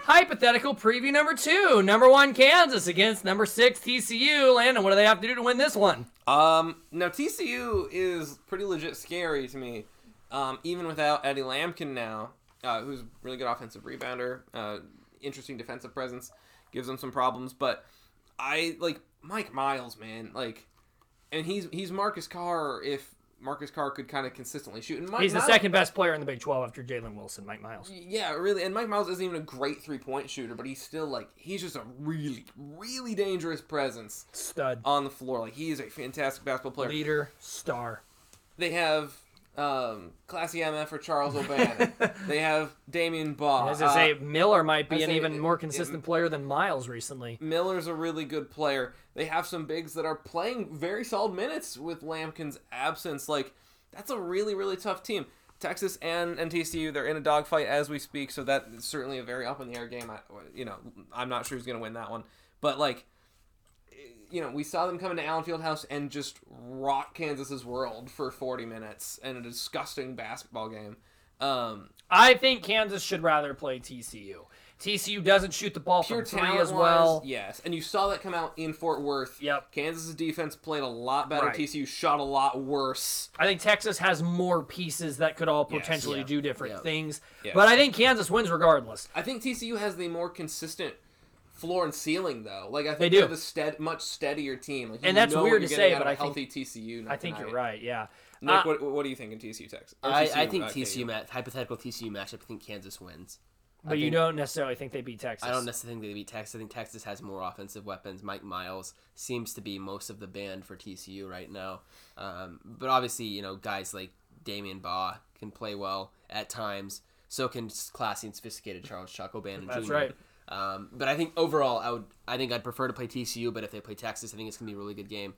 Hypothetical preview number two. Number one, Kansas against number six, TCU. Landon, what do they have to do to win this one? Um, now TCU is pretty legit scary to me, um, even without Eddie Lampkin now, uh, who's a really good offensive rebounder, uh, interesting defensive presence, gives them some problems. But I like Mike Miles, man, like, and he's he's Marcus Carr if Marcus Carr could kind of consistently shoot. And Mike He's the second best player in the Big 12 after Jalen Wilson, Mike Miles. Yeah, really. And Mike Miles isn't even a great three point shooter, but he's still like he's just a really, really dangerous presence Stud. on the floor. Like he is a fantastic basketball player. Leader, star. They have um, classy MF for Charles (laughs) O'Bannon. they have Damian Baugh. As I say, Uh, Miller might be an even it- more it- consistent player than Miles recently. Miller's a really good player. They have some bigs that are playing very solid minutes with Lampkin's absence. Like that's a really really tough team. Texas and, NTCU, they're in a dogfight as we speak, so that is certainly a very up in the air game. I, you know, I'm not sure who's going to win that one, but like, you know, we saw them come into Allen Fieldhouse and just rock Kansas's world for 40 minutes in a disgusting basketball game. Um, I think Kansas should rather play TCU. TCU doesn't shoot the ball pure from three as well. yes, and you saw that come out in Fort Worth. Yep. Kansas's defense played a lot better. Right. TCU shot a lot worse. I think Texas has more pieces that could all Yes. potentially Yeah. do different Yeah. things. Yes. But I think Kansas wins regardless. I think TCU has the more consistent floor and ceiling though. Like I think They they do. have a stead, much steadier team. Like, you And that's know weird what to say, but of I think- healthy TCU. I think you're right. Yeah. Nick, Uh, what, what do you think in TCU Texas? Or I, TCU, I think uh, TCU KU? match hypothetical TCU matchup. I think Kansas wins. But you think- don't necessarily think they beat Texas. I don't necessarily think they beat Texas. I think Texas has more offensive weapons. Mike Miles seems to be most of the band for TCU right now. Um, but obviously, you know, guys like Damian Baugh can play well at times. So can classy and sophisticated Charles Chuck O'Bannon That's Jr. right. Um, but I think overall, I would. I think I'd prefer to play TCU. But if they play Texas, I think it's gonna be a really good game.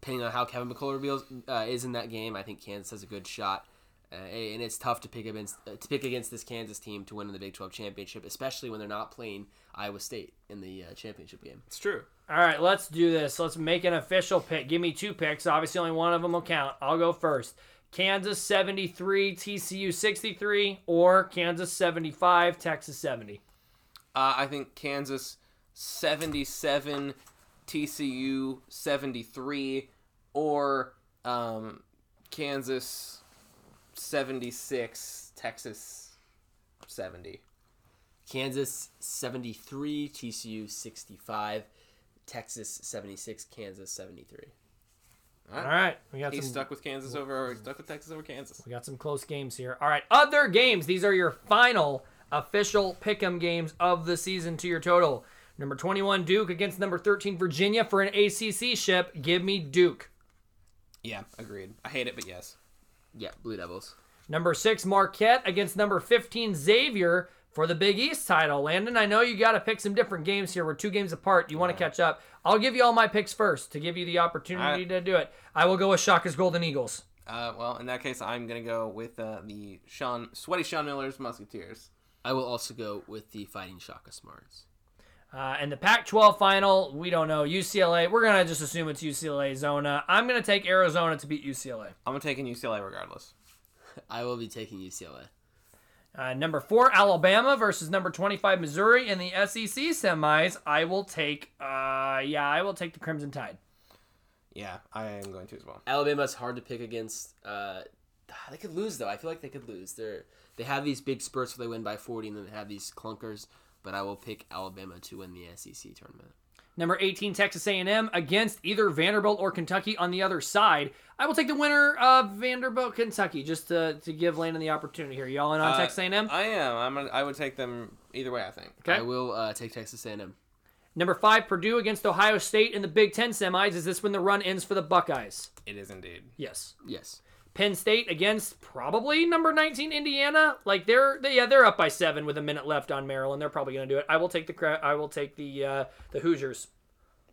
Depending on how Kevin McCullar reveals, uh, is in that game, I think Kansas has a good shot. Uh, and it's tough to pick against uh, to pick against this Kansas team to win in the Big 12 championship, especially when they're not playing Iowa State in the uh, championship game. It's true. All right, let's do this. Let's make an official pick. Give me two picks. Obviously, only one of them will count. I'll go first. Kansas 73, TCU 63, or Kansas 75, Texas 70. Uh, I think Kansas 77, TCU 73, or um, Kansas 76, Texas 70. Kansas 73, TCU 65, Texas 76, Kansas 73. All right, we got He's some stuck with Kansas over. He's stuck with Texas over Kansas. we got some close games here. All right, other games. These are your final official pick'em games of the season to your total. Number 21 Duke against number 13 Virginia for an ACC ship. Give me Duke. Yeah, agreed. I hate it, but yes. Yeah, Blue Devils. Number six, Marquette against number 15, Xavier for the Big East title. Landon, I know you got to pick some different games here. We're two games apart. You want to catch up. I'll give you all my picks first to give you the opportunity I- to do it. I will go with Shaka's Golden Eagles. Uh, well, in that case, I'm gonna go with uh, the Sean sweaty Sean Miller's Musketeers. I will also go with the Fighting Shaka Smarts. Uh, and the Pac 12 final, we don't know. UCLA, we're going to just assume it's UCLA Zona. I'm going to take Arizona to beat UCLA. I'm taking UCLA regardless. (laughs) I will be taking UCLA. Uh, number four, Alabama versus number 25, Missouri in the SEC semis. I will take, uh, yeah, I will take the Crimson Tide. Yeah, I am going to as well. Alabama's hard to pick against. Uh, they could lose though. I feel like they could lose. They're they have these big spurts where they win by 40, and then they have these clunkers. But I will pick Alabama to win the SEC tournament. Number 18, Texas A&M against either Vanderbilt or Kentucky on the other side. I will take the winner of Vanderbilt, Kentucky, just to, to give Landon the opportunity here. Y'all in on Uh, Texas A&M? I am. I'm. Gonna, I would take them either way. I think. Okay. I will uh, take Texas A&M. Number five, Purdue against Ohio State in the Big Ten semis. Is this when the run ends for the Buckeyes? It is indeed. Yes. Yes. Penn State against probably number 19 Indiana. Like they're they, yeah they're up by seven with a minute left on Maryland. They're probably going to do it. I will take the cra- I will take the uh, the Hoosiers.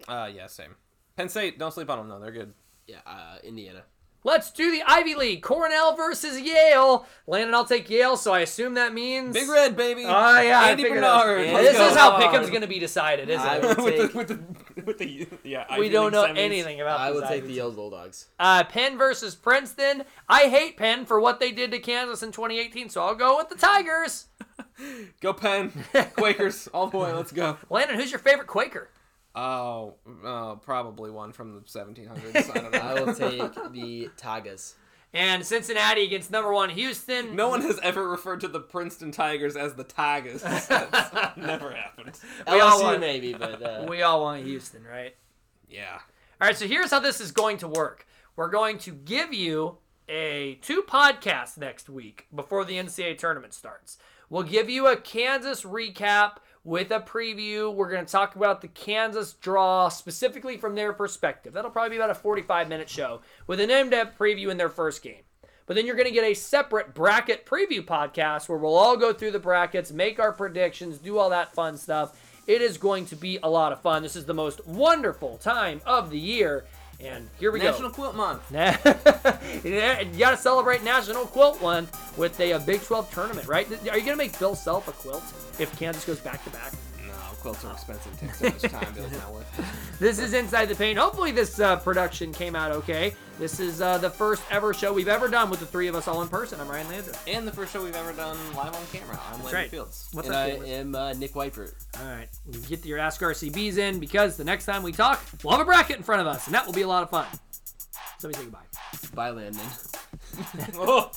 Uh, yeah, same. Penn State. Don't sleep on them though. They're good. Yeah. Uh, Indiana. Let's do the Ivy League. Cornell versus Yale. Landon, I'll take Yale, so I assume that means Big Red, baby. Oh yeah, I Andy figured Bernard. that. Let's This go. is how Pickham's going to be decided, isn't I it? will (laughs) with, the, with the with the yeah. We don't know semis. anything about. I these will take Ivy the Yale Bulldogs. Uh, Penn versus Princeton. I hate Penn for what they did to Kansas in 2018, so I'll go with the Tigers. (laughs) Go Penn. (laughs) Quakers all the way. Let's go. Landon, who's your favorite Quaker? Oh, uh, probably one from the 1700s. I don't know. (laughs) I will take the Tigers. And Cincinnati against number one Houston. No one has ever referred to the Princeton Tigers as the Tigers. That's (laughs) never happened. (laughs) We all want- maybe, but uh, We all want Houston, right? Yeah. All right, so here's how this is going to work. we're going to give you a two podcasts next week before the NCAA tournament starts. We'll give you a Kansas recap with a preview. We're going to talk about the Kansas draw specifically from their perspective. That'll probably be about a 45 minute show with an in depth preview in their first game. But then you're going to get a separate bracket preview podcast where we'll all go through the brackets, make our predictions, do all that fun stuff. It is going to be a lot of fun. This is the most wonderful time of the year. And here we National go. National Quilt Month. (laughs) You got to celebrate National Quilt Month with a, uh Big 12 tournament, right? Are you going to make Bill Self a quilt if Kansas goes back to back? No, quilts are expensive. It takes so much time. It's not worth (laughs) it. This is Inside the Paint. Hopefully, this uh, production came out okay. This is uh, the first ever show we've ever done with the three of us all in person. I'm Ryan Landry. And the first show we've ever done live on camera. I'm Landry right. Fields. What's and up, I Taylor? am uh, Nick Weipert. All right, get your Ask RCBs in because the next time we talk, we'll have a bracket in front of us, and that will be a lot of fun. Let Somebody say goodbye. Bye, Landon. (laughs) (laughs) Oh.